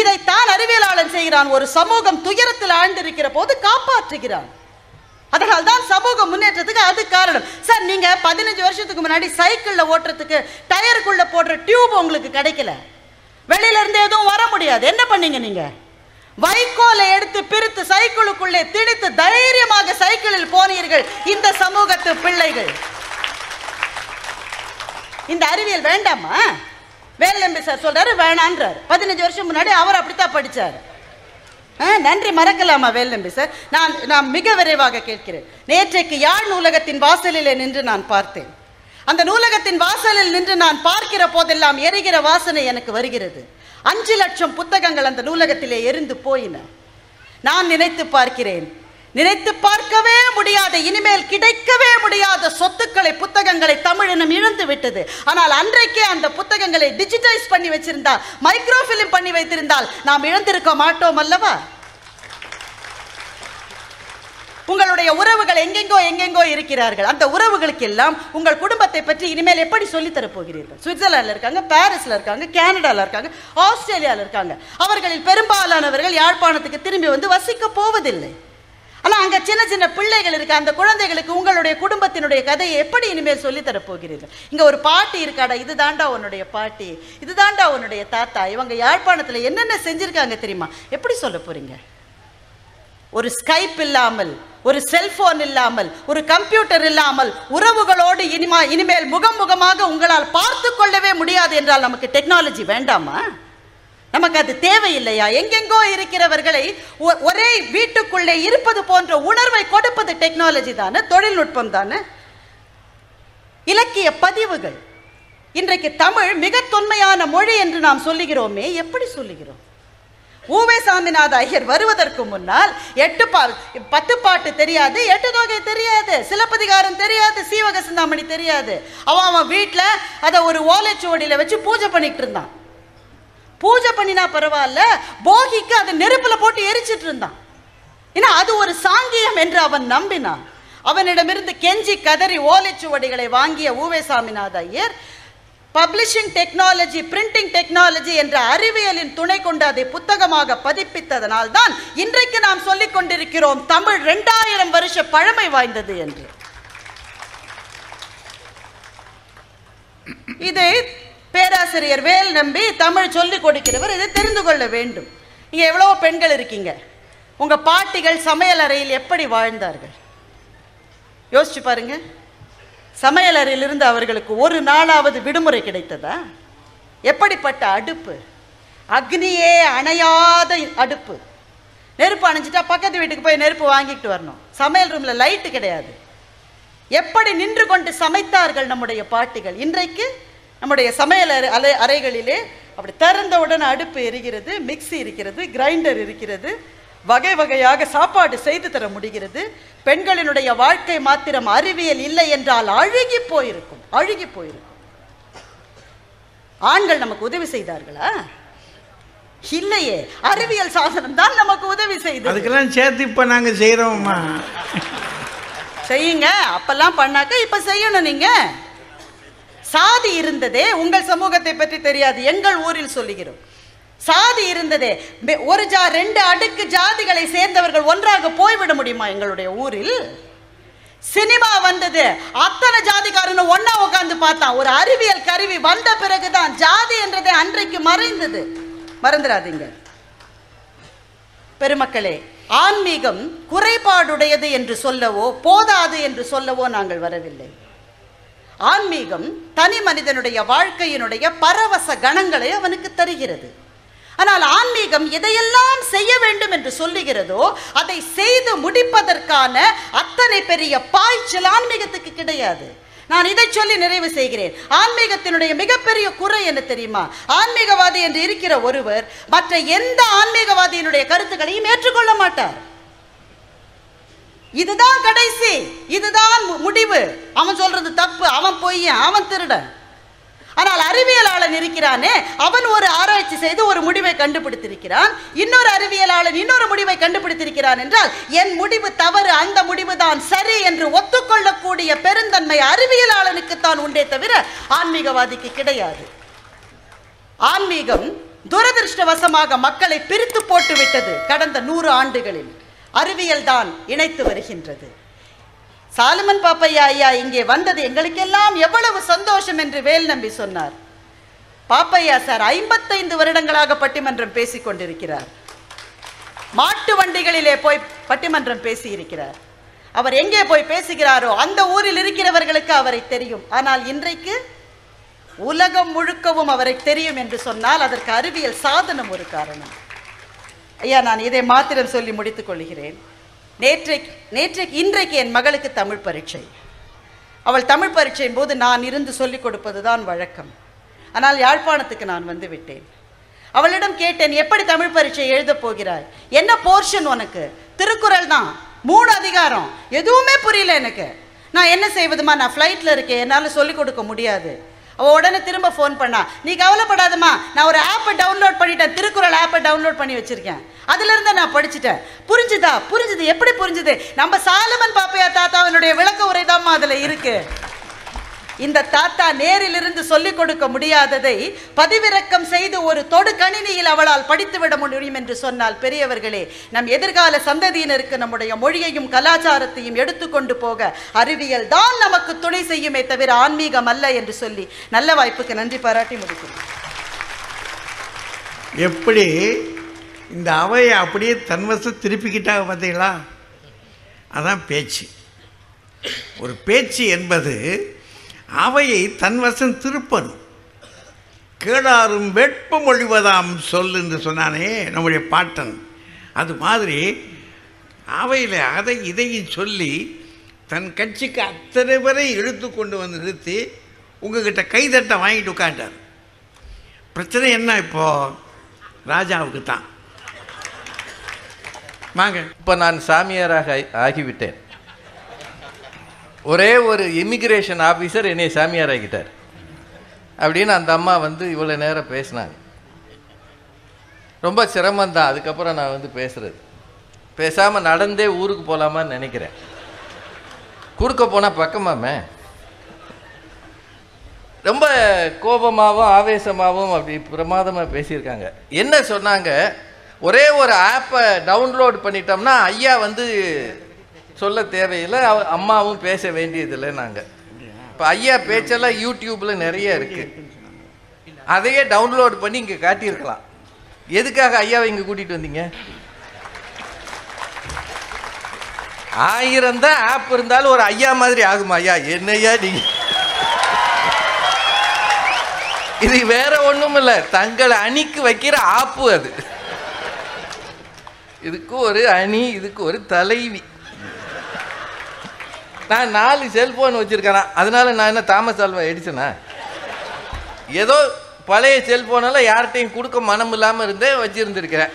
இதைத்தான் அறிவியலாளன் செய்கிறான். ஒரு சமூகம் துயரத்தில் ஆழ்ந்திருக்கிற போது காப்பாற்றுகிறான். அதனால் தான் சமூக முன்னேற்றத்துக்கு அது காரணம். சார் நீங்க பதினஞ்சு வருஷத்துக்கு முன்னாடி சைக்கிள்ல ஓட்டுறதுக்கு டயருக்குள்ள போடுற டியூப் உங்களுக்கு கிடைக்கல. வெளியில இருந்து எதுவும் வர முடியாது. என்ன பண்ணீங்க நீங்க? வைக்கோலை எடுத்து பிரித்து சைக்கிளுக்குள்ளே திணித்து தைரியமாக சைக்கிளில் போனீர்கள். இந்த சமூகத்து பிள்ளைகள். இந்த அறிவியல் வேண்டாமா? வேலம்பி சார் சொல்றாரு வேணான்றார். பதினஞ்சு வருஷம் முன்னாடி அவர் அப்படித்தான் படித்தார் ஆ, நன்றி மறக்கலாமா வேலம்பி சார்? நான் நான் மிக விரைவாக கேட்கிறேன். நேற்றைக்கு யாழ் நூலகத்தின் வாசலிலே நின்று நான் பார்த்தேன். அந்த நூலகத்தின் வாசலில் நின்று நான் பார்க்கிற போதெல்லாம் எரிகிற வாசனை எனக்கு வருகிறது. அஞ்சு லட்சம் புத்தகங்கள் அந்த நூலகத்திலே எரிந்து போயின. நான் நினைத்து பார்க்கிறேன் நினைத்து பார்க்கவே முடியாத இனிமேல் கிடைக்கவே முடியாத சொத்துக்களை புத்தகங்களை தமிழினம் இழந்து விட்டது. ஆனால் அன்றைக்கே அந்த புத்தகங்களை டிஜிட்டைஸ் பண்ணி வச்சிருந்தால் மைக்ரோஃபிலிம் பண்ணி வைத்திருந்தால் நாம் இழந்திருக்க மாட்டோம் அல்லவா? உங்களுடைய உறவுகள் எங்கெங்கோ எங்கெங்கோ இருக்கிறார்கள். அந்த உறவுகளுக்கு எல்லாம் உங்கள் குடும்பத்தை பற்றி இனிமேல் எப்படி சொல்லித்தர போகிறீர்கள்? சுவிட்சர்லாந்துல இருக்காங்க பாரிஸில் இருக்காங்க கனடால இருக்காங்க ஆஸ்திரேலியாவில் இருக்காங்க. அவர்களில் பெரும்பாலானவர்கள் யாழ்ப்பாணத்துக்கு திரும்பி வந்து வசிக்க போவதில்லை. ஆனால் அங்கே சின்ன சின்ன பிள்ளைகள் இருக்குது அந்த குழந்தைகளுக்கு உங்களுடைய குடும்பத்தினுடைய கதையை எப்படி இனிமேல் சொல்லித் தரப் போகிறீர்கள் ஒரு பாட்டி இருக்காடா? இது தாண்டா உன்னுடைய பாட்டி. இது தாண்டா உன்னுடைய தாத்தா. இவங்க யாழ்ப்பாணத்தில் என்னென்ன செஞ்சுருக்காங்க தெரியுமா? எப்படி சொல்ல போகிறீங்க ஒரு ஸ்கைப் இல்லாமல் ஒரு செல்போன் இல்லாமல் ஒரு கம்ப்யூட்டர் இல்லாமல் உறவுகளோடு இனிமா இனிமேல் முகம் முகமாக உங்களால் பார்த்து கொள்ளவே முடியாது என்றால் நமக்கு டெக்னாலஜி வேண்டாமா? நமக்கு அது தேவையில்லையா? எங்கெங்கோ இருக்கிறவர்களை ஒ- ஒரே வீட்டுக்குள்ளே இருப்பது போன்ற உணர்வை கொடுப்பது டெக்னாலஜி தானே தொழில்நுட்பம் தானே? இலக்கிய பதிவுகள். இன்றைக்கு தமிழ் மிக தொன்மையான மொழி என்று நாம் சொல்லுகிறோமே எப்படி சொல்லுகிறோம்? ஊவே சாமிநாத ஐயர் வருவதற்கு முன்னால் எட்டு பா பத்து பாட்டு தெரியாது எட்டு தொகை தெரியாது சிலப்பதிகாரம் தெரியாது சீவக சிந்தாமணி தெரியாது. அவன் அவன் வீட்டில் அதை ஒரு ஓலைச்சுவடியில் வச்சு பூஜை பண்ணிட்டு இருந்தான். பூஜை பண்ணினா பரவாயில்ல போகிக்கு அது நெருப்புல போட்டு எரிச்சிட்டு இருந்தான். ஏன்னா அது ஒரு சாங்கியம் என்று அவன் நம்பினான். அவனிடமிருந்து கெஞ்சி கதறி ஓலைச்சுவடிகளை வாங்கிய U. Ve. Saminatha Iyer publishing technology printing technology என்ற அறிவியலின் துணை கொண்டு அதை புத்தகமாக பதிப்பித்ததனால் தான் இன்றைக்கு நாம் சொல்லிக் கொண்டிருக்கிறோம் தமிழ் ரெண்டாயிரம் வருஷ பழமை வாய்ந்தது என்று. இதை பேராசிரியர் வேல் நம்பி தமிழ் சொல்லிக் கொடுக்கிறவர் இதை தெரிந்து கொள்ள வேண்டும். இங்கே எவ்வளவோ பெண்கள் இருக்கீங்க. உங்கள் பாட்டிகள் சமையல் அறையில் எப்படி வாழ்ந்தார்கள்? யோசிச்சு பாருங்க. சமையல் அறையிலிருந்து அவர்களுக்கு ஒரு நாளாவது விடுமுறை கிடைத்ததா? எப்படிப்பட்ட அடுப்பு? அக்னியே அணையாத அடுப்பு. நெருப்பு அணைஞ்சிட்டா பக்கத்து வீட்டுக்கு போய் நெருப்பு வாங்கிட்டு வரணும். சமையல் ரூமில் லைட்டு கிடையாது. எப்படி நின்று கொண்டு சமைத்தார்கள் நம்முடைய பாட்டிகள்? இன்றைக்கு நம்முடைய சமையல் அறை அலை அறைகளிலே அப்படி திறந்தவுடன் அடுப்பு எரிகிறது மிக்ஸி இருக்கிறது கிரைண்டர் இருக்கிறது வகை வகையாக சாப்பாடு செய்து தர முடிகிறது. பெண்களினுடைய வாழ்க்கை மாத்திரம் அறிவியல் இல்லை என்றால் அழுகி போயிருக்கும் அழுகி போயிருக்கும். ஆண்கள் நமக்கு உதவி செய்தார்களா? இல்லையே அறிவியல் சாதனம் தான் நமக்கு உதவி செய்தது. அதுக்கெல்லாம் சேர்த்து இப்போ நாங்கள் செய்கிறோம்மா செய்யுங்க அப்பெல்லாம் பண்ணாக்க இப்ப செய்யணும் நீங்க. சாதி இருந்ததே உங்கள் சமூகத்தை பற்றி தெரியாது எங்கள் ஊரில் சொல்லுகிறோம். சாதி இருந்ததே ஒரு ஜா ரெண்டு அடுக்கு ஜாதிகளை சேர்ந்தவர்கள் ஒன்றாக போய்விட முடியுமா எங்களுடைய ஊரில்? சினிமா வந்தது அத்தனை ஜாதிக்காரனும் ஒன்னா உட்காந்து பார்த்தான். ஒரு அறிவியல் கருவி வந்த பிறகுதான் ஜாதி என்றதே அன்றைக்கு மறைந்தது. மறந்துடாதீங்க. பெருமக்களே ஆன்மீகம் குறைபாடுடையது என்று சொல்லவோ போதாது என்று சொல்லவோ நாங்கள் வரவில்லை. ஆன்மீகம் தனி மனிதனுடைய வாழ்க்கையினுடைய பரவச கணங்களை அவனுக்கு தருகிறது. ஆனால் ஆன்மீகம் எதையெல்லாம் செய்ய வேண்டும் என்று சொல்லுகிறதோ அதை செய்து முடிப்பதற்கான அத்தனை பெரிய பாய்ச்சல் ஆன்மீகத்துக்கு கிடையாது. நான் இதை சொல்லி நிறைவு செய்கிறேன். ஆன்மீகத்தினுடைய மிகப்பெரிய குறை என்ன தெரியுமா? ஆன்மீகவாதி என்று இருக்கிற ஒருவர் மற்ற எந்த ஆன்மீகவாதியினுடைய கருத்துக்களையும் ஏற்றுக்கொள்ள மாட்டார். இதுதான் கடைசி இதுதான் முடிவு. அவன் சொல்றது தப்பு அவன் பொய் அவன் திருடன் ஆனால் அறிவியலாளன் இருக்கிறானே அவன் ஒரு ஆராய்ச்சி செய்து ஒரு முடிவை கண்டுபிடித்திருக்கிறான். இன்னொரு அறிவியலாளன் இன்னொரு முடிவை கண்டுபிடித்திருக்கிறான் என்றால் என் முடிவு தவறு அந்த முடிவு தான் சரி என்று ஒத்துக்கொள்ளக்கூடிய பெருந்தன்மை அறிவியலாளனுக்கு தான் உண்டே தவிர ஆன்மீகவாதிக்கு கிடையாது. ஆன்மீகம் துரதிருஷ்டவசமாக மக்களை பிரித்து போட்டுவிட்டது கடந்த நூறு ஆண்டுகளில். அறிவியல் தான் இணைத்து வருகின்றது. சாலுமன் பாப்பையா ஐயா இங்கே வந்தது எங்களுக்கெல்லாம் எவ்வளவு சந்தோஷம் என்று வேல் நம்பி சொன்னார். பாப்பையா சார் ஐம்பத்தைந்து வருடங்களாக பட்டிமன்றம் பேசிக் கொண்டிருக்கிறார். மாட்டு வண்டிகளிலே போய் பட்டிமன்றம் பேசி இருக்கிறார் அவர் எங்கே போய் பேசுகிறாரோ அந்த ஊரில் இருக்கிறவர்களுக்கு அவரை தெரியும். ஆனால் இன்றைக்கு உலகம் முழுக்கவும் அவரை தெரியும் என்று சொன்னால் அதற்கு அறிவியல் சாதனம் ஒரு காரணம். ஐயா நான் இதை மாத்திரம் சொல்லி முடித்துக் கொள்கிறேன். நேற்றைக்கு நேற்றைக்கு இன்றைக்கு என் மகளுக்கு தமிழ் பரீட்சை. அவள் தமிழ் பரீட்சையின் போது நான் இருந்து சொல்லிக் கொடுப்பது தான் வழக்கம். ஆனால் யாழ்ப்பாணத்துக்கு நான் வந்து விட்டேன். அவளிடம் கேட்டேன் எப்படி தமிழ் பரீட்சை எழுதப் போகிறாய்? என்ன போர்ஷன் உனக்கு? திருக்குறள் தான். மூணு அதிகாரம். எதுவுமே புரியல எனக்கு. நான் என்ன செய்வதுமா? நான் ஃப்ளைட்டில் இருக்கேன். என்னால் சொல்லிக் கொடுக்க முடியாது. அவள் உடனே திரும்ப ஃபோன் பண்ணா. நீ கவலைப்படாதம்மா நான் ஒரு ஆப்பை டவுன்லோட் பண்ணிட்டேன். திருக்குறள் ஆப்பை டவுன்லோட் பண்ணி வச்சிருக்கேன். அதுலேருந்து நான் படிச்சுட்டேன். புரிஞ்சுதா? புரிஞ்சுது. எப்படி புரிஞ்சுது? நம்ம சாலமன் பாப்பையா தாத்தாவினுடைய விளக்க உரைதாம்மா அதில் இருக்கு. இந்த தாத்தா நேரிலிருந்து சொல்லிக் கொடுக்க முடியாததை பதிவிறக்கம் செய்து ஒரு தொடு கணினியில் அவளால் படித்துவிட முடியும் என்று சொன்னால் பெரியவர்களே நம் எதிர்கால சந்ததியினருக்கு நம்முடைய மொழியையும் கலாச்சாரத்தையும் எடுத்துக்கொண்டு போக அறிவியல் தான் நமக்கு துணை செய்யுமே தவிர ஆன்மீகம் அல்ல என்று சொல்லி நல்ல வாய்ப்புக்கு நன்றி பாராட்டி முடிக்கிறேன். எப்படி இந்த அவையை அப்படியே தன்வசம் திருப்பிக்கிட்டாங்க பார்த்தீங்களா? அதான் பேச்சு. ஒரு பேச்சு என்பது அவையை தன்வசம் திருப்பணும். கேடாரும் வெட்பமொழிவதாம் சொல் என்று சொன்னானே நம்முடைய பாட்டன். அது மாதிரி அவையில் அதை இதையும் சொல்லி தன் கட்சிக்கு அத்தனை பேரை இழுத்து கொண்டு வந்து நிறுத்தி உங்ககிட்ட கைதட்டை வாங்கிட்டு உட்காண்டார் பிரச்சனை என்ன இப்போது ராஜாவுக்கு தான். வாங்க. இப்போ நான் சாமியாராக ஆகிவிட்டேன். ஒரே ஒரு இமிகிரேஷன் ஆஃபீஸர் என்னை சாமியார் ஆகிட்டார் அப்படின்னு அந்த அம்மா வந்து இவ்வளோ நேரம் பேசினாங்க. ரொம்ப சிரமந்தான் அதுக்கப்புறம் நான் வந்து பேசுறது. பேசாமல் நடந்தே ஊருக்கு போகலாமான்னு நினைக்கிறேன். குறுக்க போனால் பக்கமாமே. ரொம்ப கோபமாகவும் ஆவேசமாகவும் அப்படி பிரமாதமாக பேசியிருக்காங்க. என்ன சொன்னாங்க? ஒரே ஒரு ஆப்பை டவுன்லோட் பண்ணிட்டோம்னா ஐயா வந்து சொல்ல தேவையில்லை. அவ- அம்மாவும் பேச வேண்டியதில்லை நாங்கள் இப்போ ஐயா பேச்செல்லாம் யூடியூப்பில் நிறைய இருக்கு. அதையே டவுன்லோட் பண்ணி இங்கே காட்டியிருக்கலாம். எதுக்காக ஐயாவை இங்கே கூட்டிகிட்டு வந்தீங்க? ஆயிரம் தான் ஆப் இருந்தாலும் ஒரு ஐயா மாதிரி ஆகுமா ஐயா? என்னையா நீங்க? இது வேற ஒண்ணும் இல்ல. தங்களை அணிக்கு வைக்கிற ஆப்பு அது. இதுக்கு ஒரு அணி இதுக்கு ஒரு தலைவி. நான் நாலு செல்போன் வச்சிருக்கேனா அதனால நான் என்ன தாமஸ் ஆல்வா எடிச்சனா ஏதோ பழைய செல்போனெல்லாம் யார்கிட்டையும் கொடுக்க மனம் இல்லாமல் இருந்தே வச்சுருந்துருக்கிறேன்.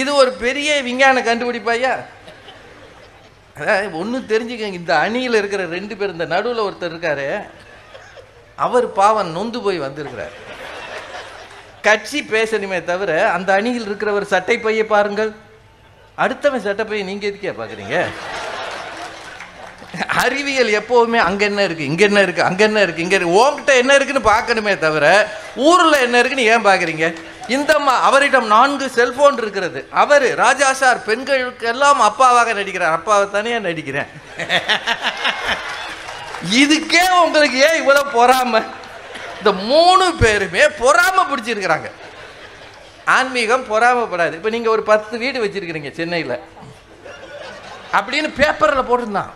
இது ஒரு பெரிய விஞ்ஞான கண்டுபிடிப்பாயா அதான் ஒன்றும் தெரிஞ்சுக்கங்க இந்த அணியில் இருக்கிற ரெண்டு பேர் இந்த நடுவில் ஒருத்தர் இருக்காரு. அவர் பாவம் நொந்து போய் வந்திருக்கிறார். கட்சி பேசணுமே தவிர அந்த அணியில் இருக்கிறவர் சட்டை பையை பாருங்கள். அடுத்தவன் சட்டை பைய நீங்கள் எதுக்கே பார்க்குறீங்க அறிவியல் எப்போதுமே அங்க என்ன இருக்கு இங்க என்ன இருக்கு அங்க என்ன இருக்கு இங்க இருக்கு. உன்கிட்ட என்ன இருக்குன்னு பார்க்கணுமே தவிர ஊர்ல என்ன இருக்குன்னு ஏன் பாக்குறீங்க இந்த அவரிடம் நான்கு செல்போன் இருக்கிறது. அவர் ராஜா சார் பெண்களுக்கு எல்லாம் அப்பாவாக நடிக்கிறார். அப்பாவை தானே நடிக்கிறேன். இதுக்கே உங்களுக்கு ஏன் இவ்வளவு பொறாம? இந்த மூணு பேருமே பொறாம பிடிச்சிருக்கிறாங்க. ஆன்மீகம் பொறாமப்படாது. இப்போ நீங்க ஒரு பத்து வீடு வச்சிருக்கிறீங்க சென்னையில். அப்படின்னு பேப்பர்ல போட்டிருந்தான்.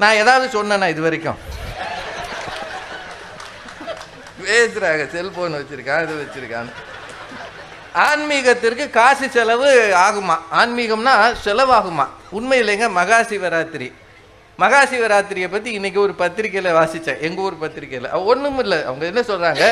நான் ஏதாவது சொன்னேனா இது வரைக்கும். பேசுறாங்க செல்போன் வச்சிருக்கான் இது வச்சிருக்கான் ஆன்மீகத்திற்கு காசு செலவு ஆகுமா? ஆன்மீகம்னா செலவாகுமா? உண்மை இல்லைங்க மகா சிவராத்திரி மகா சிவராத்திரியை பற்றி இன்னைக்கு ஒரு பத்திரிக்கையில் வாசித்தேன் எங்கள் ஊர் பத்திரிக்கையில் ஒன்றும் இல்லை. அவங்க என்ன சொல்கிறாங்க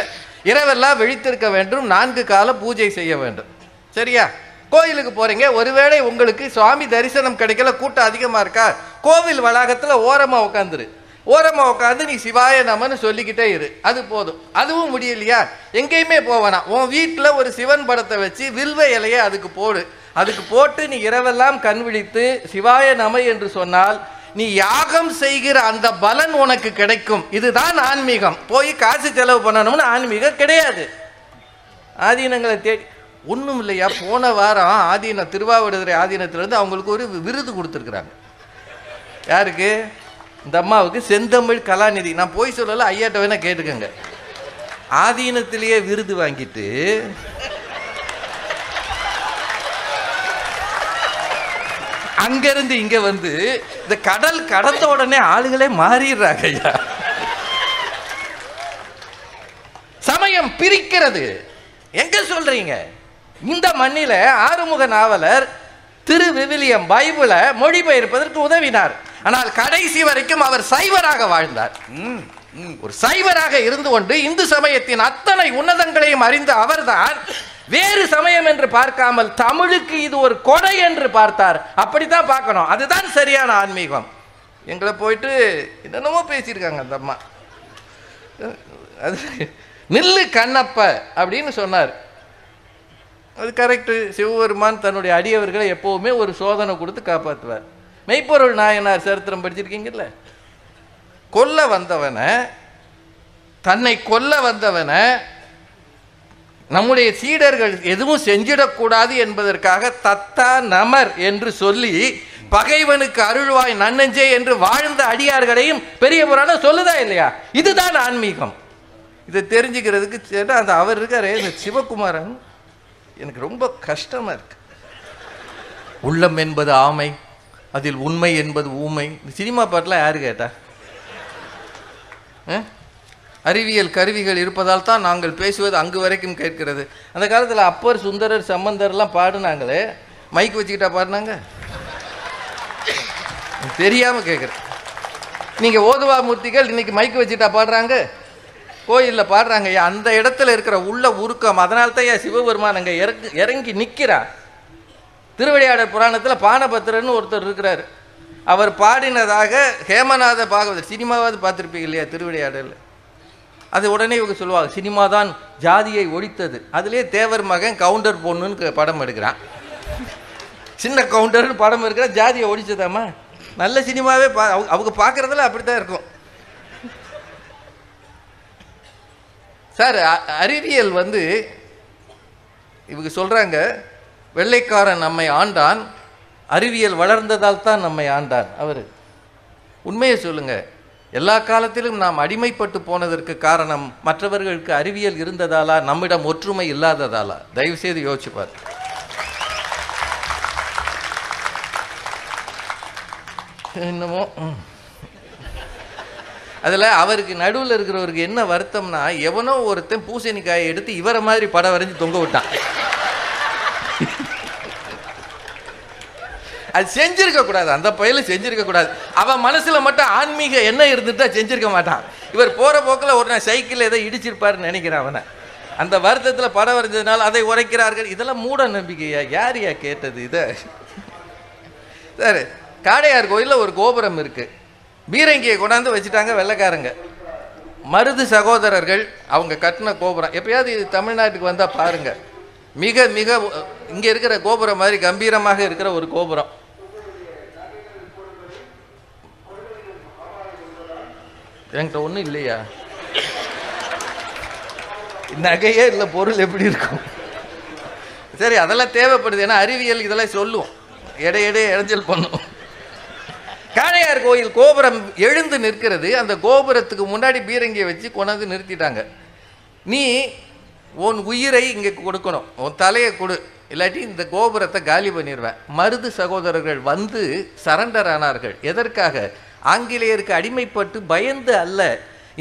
இரவெல்லாம் விழித்திருக்க வேண்டும் நான்கு கால பூஜை செய்ய வேண்டும். சரியா? கோயிலுக்கு போறீங்க ஒருவேளை உங்களுக்கு சுவாமி தரிசனம் கிடைக்கல கூட்டம் அதிகமாக இருக்கா? கோவில் வளாகத்தில் ஓரமாக உட்காந்துரு ஓரமாக உட்காந்து நீ சிவாய நமன்னு சொல்லிக்கிட்டே இரு. அது போதும். அதுவும் முடியலையா? எங்கேயுமே போவேனா உன் வீட்டில் ஒரு சிவன் படத்தை வச்சு வில்வ இலையை அதுக்கு போடு. அதுக்கு போட்டு நீ இரவெல்லாம் கண் விழித்து சிவாய நம என்று சொன்னால் நீ யாகம் செய்கிற அந்த பலன் உனக்கு கிடைக்கும். இதுதான் ஆன்மீகம். போய் காசு செலவு பண்ணணும்னு ஆன்மீகம் கிடையாது. ஆதீனங்களை தேடி ஒன்றும் இல்லையா போன வாரம் ஆதீன திருவாவடுதுறை ஆதீனத்திலேருந்து அவங்களுக்கு ஒரு விருது கொடுத்துருக்குறாங்க. யாருக்கு? இந்த அம்மாவுக்கு செந்தமிழ் கலாநிதி. நான் போய் சொல்லலை ஐயாட்ட வேணா கேட்டுக்கோங்க. ஆதீனத்திலேயே விருது வாங்கிட்டு அங்கிருந்து இங்க வந்து இந்த கடல் கடந்த உடனே ஆளுகளே மாறிடுறாங்க ஐயா. சமயம் பிரிக்கிறது. எங்க சொல்றீங்க? இந்த மண்ணில ஆறுமுக நாவலர் திரு விவிலியம் பைபிளை மொழிபெயர்ப்பதற்கு உதவினார். ஆனால் கடைசி வரைக்கும் அவர் சைவராக வாழ்ந்தார். ஒரு சைவராக இருந்து கொண்டு இந்து சமயத்தின் அத்தனை உன்னதங்களையும் அறிந்த அவர்தான் வேறு சமயம் என்று பார்க்காமல் தமிழுக்கு இது ஒரு கொடை என்று பார்த்தார். அப்படித்தான் பார்க்கணும். அதுதான் சரியான ஆன்மீகம். எங்களை போயிட்டு என்னென்னமோ பேசியிருக்காங்க அந்த அம்மா. அது நில்லு கண்ணப்ப அப்படின்னு சொன்னார். அது கரெக்டு சிவபெருமான் தன்னுடைய அடியவர்களை எப்போவுமே ஒரு சோதனை கொடுத்து காப்பாற்றுவார். மெய்ப்பொருள் நாயனார் சரித்திரம் படிச்சிருக்கீங்கல்ல? கொல்ல வந்தவனை தன்னை கொல்ல வந்தவனை நம்முடைய சீடர்கள் எதுவும் செஞ்சிடக்கூடாது என்பதற்காக தத்தா நமர் என்று சொல்லி பகைவனுக்கு அருள்வாய் நன்னெஞ்சே என்று வாழ்ந்த அடியார்களையும் பெரிய புராணம் சொல்லுதா இல்லையா? இதுதான் ஆன்மீகம். இதை தெரிஞ்சுக்கிறதுக்கு அந்த அவர் இருக்காரு இந்த சிவகுமாரன். எனக்கு ரொம்ப கஷ்டமா இருக்கு. உள்ளம் என்பது ஆமை அதில் உண்மை என்பது ஊமை. இந்த சினிமா பாட்டுலாம் யாரு கேட்டா? அறிவியல் கருவிகள் இருப்பதால் தான் நாங்கள் பேசுவது அங்கு வரைக்கும் கேட்கிறது. அந்த காலத்தில் அப்பர் சுந்தரர் சம்பந்தர்லாம் பாடுனாங்களே. மைக் வச்சுக்கிட்டா பாடினாங்க? தெரியாம கேட்குறேன் நீங்கள் ஓதுவா மூர்த்திகள் இன்னைக்கு மைக் வச்சுட்டா பாடுறாங்க? கோயிலில் பாடுறாங்க ஐயா அந்த இடத்துல இருக்கிற உள்ள உருக்கம் அதனால தான் ஐயா சிவபெருமான் அங்கே இறங்கி இறங்கி நிற்கிறார் திருவிளையாடல் புராணத்தில் பானபத்திரன்னு ஒருத்தர் இருக்கிறாரு. அவர் பாடினதாக ஹேமநாத பாகவதர் சினிமாவாவது பார்த்துருப்பீங்க இல்லையா திருவிளையாடல் அது உடனே இவங்க சொல்லுவாங்க சினிமா தான் ஜாதியை ஒழித்தது. அதுலேயே தேவர் மகன் கவுண்டர் பொண்ணுன்னு படம் எடுக்கிறான். சின்ன கவுண்டர்னு படம் எடுக்கிறான் ஜாதியை ஒழிச்சதாம்மா. நல்ல சினிமாவே பா அவங்க பார்க்குறதுல அப்படி தான் இருக்கும். சார் அ- அறிவியல் வந்து இவங்க சொல்கிறாங்க வெள்ளைக்காரன் நம்மை ஆண்டான் அறிவியல் வளர்ந்ததால் தான் நம்மை ஆண்டான். அவர் உண்மையை சொல்லுங்க. எல்லா காலத்திலும் நாம் அடிமைப்பட்டு போனதற்கு காரணம் மற்றவர்களுக்கு அறிவியல் இருந்ததாலா நம்மிடம் ஒற்றுமை இல்லாததாலா? தயவு செய்து என்னமோ அதில் அவருக்கு நடுவில் இருக்கிறவருக்கு என்ன வருத்தம்னா எவனோ ஒருத்தன் பூசணிக்காயை எடுத்து இவரை மாதிரி படம் வரைஞ்சி தொங்க விட்டான். அது செஞ்சிருக்க கூடாது. அந்த பயில செஞ்சிருக்க கூடாது. அவன் மனசுல மட்டும் ஆன்மீக எண்ணம் இருந்துட்டா செஞ்சிருக்க மாட்டான். இவர் போற போக்கில் ஒரு நாள் சைக்கிள் ஏதோ இடிச்சிருப்பாருன்னு நினைக்கிறேன் அவனை. அந்த வருத்தத்தில் படம் வரைஞ்சதுனால அதை உரைக்கிறார்கள். இதெல்லாம் மூட நம்பிக்கையா? யார் யா கேட்டது இதை? சார் காடையார் கோயிலில் ஒரு கோபுரம் இருக்குது பீரங்கியை கொண்டாந்து வச்சுட்டாங்க வெள்ளைக்காரங்க. மருது சகோதரர்கள் அவங்க கட்டின கோபுரம். எப்பயாவது இது தமிழ்நாட்டுக்கு வந்தால் பாருங்க. மிக மிக இங்கே இருக்கிற கோபுரம் மாதிரி கம்பீரமாக இருக்கிற ஒரு கோபுரம். என்கிட்ட ஒன்றும் இல்லையா? நகையே இல்லை பொருள் எப்படி இருக்கும்? சரி அதெல்லாம் தேவைப்படுது. ஏன்னா அறிவியல் இதெல்லாம் சொல்லுவோம். இடையிடையே எடை இடைஞ்சல் பண்ணும் காளையார் கோயில் கோபுரம் எழுந்து நிற்கிறது. அந்த கோபுரத்துக்கு முன்னாடி பீரங்கியை வச்சு கொண்டாந்து நிறுத்திட்டாங்க. நீ உன் உயிரை இங்கே கொடுக்கணும். உன் தலையை கொடு. இல்லாட்டி இந்த கோபுரத்தை காலி பண்ணிடுவேன் மருது சகோதரர்கள் வந்து சரண்டர் ஆனார்கள். எதற்காக? ஆங்கிலேயருக்கு அடிமைப்பட்டு பயந்து அல்ல.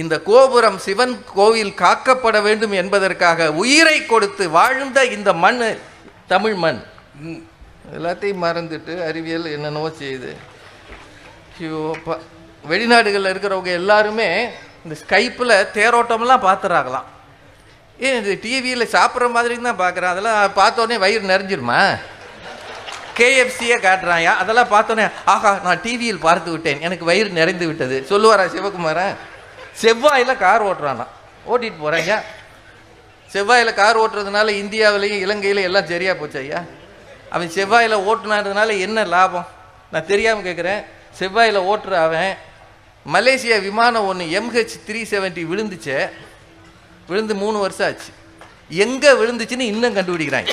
இந்த கோபுரம் சிவன் கோவில் காக்கப்பட வேண்டும் என்பதற்காக உயிரை கொடுத்து வாழ்ந்த இந்த மண் தமிழ் மண். எல்லாத்தையும் மறந்துட்டு அறிவியல் என்னென்னவோ செய்யுது இப்போ வெளிநாடுகளில் இருக்கிறவங்க எல்லாருமே இந்த ஸ்கைப்பில் தேரோட்டம்லாம் பார்த்துறாங்களாம் ஏன் இது டிவியில் சாப்பிட்ற மாதிரி தான் பார்க்குறேன் அதெல்லாம் பார்த்தோன்னே வயிறு நிறைஞ்சிருமா? கேஎஃப்சியே காட்டுறாயா? அதெல்லாம் பார்த்தோன்னே ஆஹா நான் டிவியில் பார்த்து விட்டேன். எனக்கு வயிறு நிறைந்து விட்டது. சொல்லுவாரா சிவகுமாரன்? செவ்வாயில் கார் ஓட்டுறானா ஓட்டிட்டு போகிறேன் ஐயா செவ்வாயில் கார் ஓட்டுறதுனால இந்தியாவிலையும் இலங்கையிலையும் எல்லாம் சரியா போச்சு ஐயா? அவன் செவ்வாயில் ஓட்டுனதுனால என்ன லாபம்? நான் தெரியாமல் கேட்குறேன் செவ்வாயில் ஓட்டுற அவன். மலேசியா விமானம் ஒன்று எம்ஹெச் த்ரீ செவன்ட்டி விழுந்துச்சே. விழுந்து மூணு வருஷம் ஆச்சு. எங்கே விழுந்துச்சுன்னு இன்னும் கண்டுபிடிக்கிறாங்க.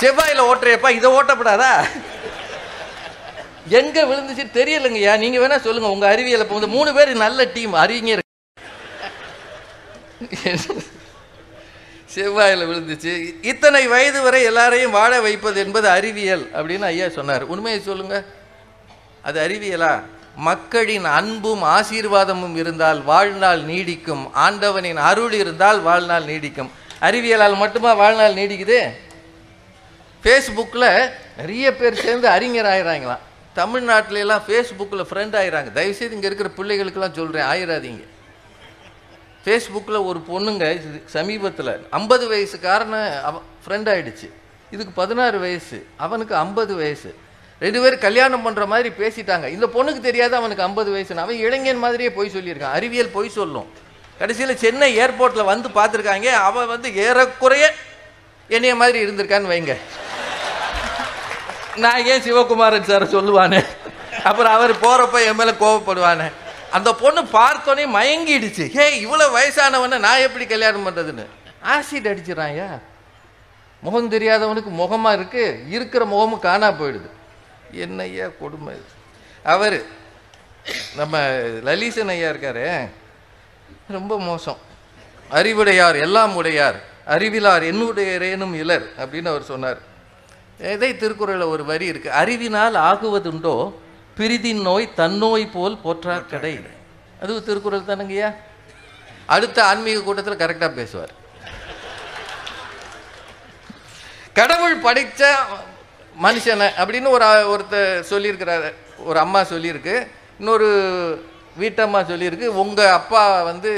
செவ்வாயில் ஓட்டுறியப்பா இதை ஓட்டப்படாதா? எங்க விழுந்துச்சு தெரியலங்கய்யா. நீங்க வேணா சொல்லுங்க உங்க அறிவியலை இப்போ இந்த மூணு பேர் நல்ல டீம் அறிவிங்க செவ்வாயில் விழுந்துச்சு. இத்தனை வயது வரை எல்லாரையும் வாழ வைப்பது என்பது அறிவியல் அப்படின்னு ஐயா சொன்னார். உண்மையை சொல்லுங்க. அது அறிவியலா? மக்களின் அன்பும் ஆசீர்வாதமும் இருந்தால் வாழ்நாள் நீடிக்கும். ஆண்டவனின் அருள் இருந்தால் வாழ்நாள் நீடிக்கும். அறிவியலால் மட்டுமா வாழ்நாள் நீடிக்குது? ஃபேஸ்புக்கில் நிறைய பேர் சேர்ந்து அறிஞர் ஆயிடுறாங்களாம் தமிழ்நாட்டிலலாம் ஃபேஸ்புக்கில் ஃப்ரெண்ட் ஆயிடுறாங்க தயவுசெய்து இங்கே இருக்கிற பிள்ளைகளுக்கெல்லாம் சொல்கிறேன் ஆயிடாதீங்க ஃபேஸ்புக்கில் ஒரு பொண்ணுங்க சமீபத்தில் ஐம்பது வயசுக்காரன அவ ஃப்ரெண்ட் ஆகிடுச்சு இதுக்கு பதினாறு வயசு அவனுக்கு ஐம்பது வயசு. ரெண்டு பேரும் கல்யாணம் பண்ணுற மாதிரி பேசிட்டாங்க. இந்த பொண்ணுக்கு தெரியாது அவனுக்கு ஐம்பது வயசுன்னு. அவன் இளைஞன் மாதிரியே போய் சொல்லியிருக்கான். அறிவியல் போய் சொல்லும். கடைசியில் சென்னை ஏர்போர்ட்டில் வந்து பார்த்துருக்காங்க. அவன் வந்து ஏறக்குறைய என்னைய மாதிரி இருந்திருக்கான்னு வைங்க. நான் ஏன் சிவகுமாரன் சார் சொல்லுவானே? அப்புறம் அவர் போகிறப்ப என் மேலே கோவப்படுவானே? அந்த பொண்ணு பார்த்தோன்னே மயங்கிடுச்சு. ஹே இவ்வளோ வயசானவன நான் எப்படி கல்யாணம் பண்ணுறதுன்னு ஆசிட் அடிச்சிடறான்யா முகம் தெரியாதவனுக்கு முகமாக இருக்கு. இருக்கிற முகமும் காணா போயிடுது. என்னையா கொடுமை. அவர் நம்ம லலீசன் ஐயா இருக்காரு. ரொம்ப மோசம். அறிவுடையார் எல்லாம் உடையார். அறிவிலார் என்னுடையரேனும் இலர் அப்படின்னு அவர் சொன்னார். இதை திருக்குறளில் ஒரு வரி இருக்கு? அறிவினால் ஆகுவதுண்டோ பிரிதின் நோய் தன்னோய் போல் போற்றா கடை அது திருக்குறள் தானுங்கய்யா? அடுத்த ஆன்மீக கூட்டத்தில் கரெக்டாக பேசுவார். கடவுள் படைச்ச மனுஷனை அப்படின்னு ஒரு ஒருத்தர் சொல்லியிருக்கிறாரு. ஒரு அம்மா சொல்லியிருக்கு. இன்னொரு வீட்டம்மா சொல்லியிருக்கு. உங்கள் அப்பா வந்து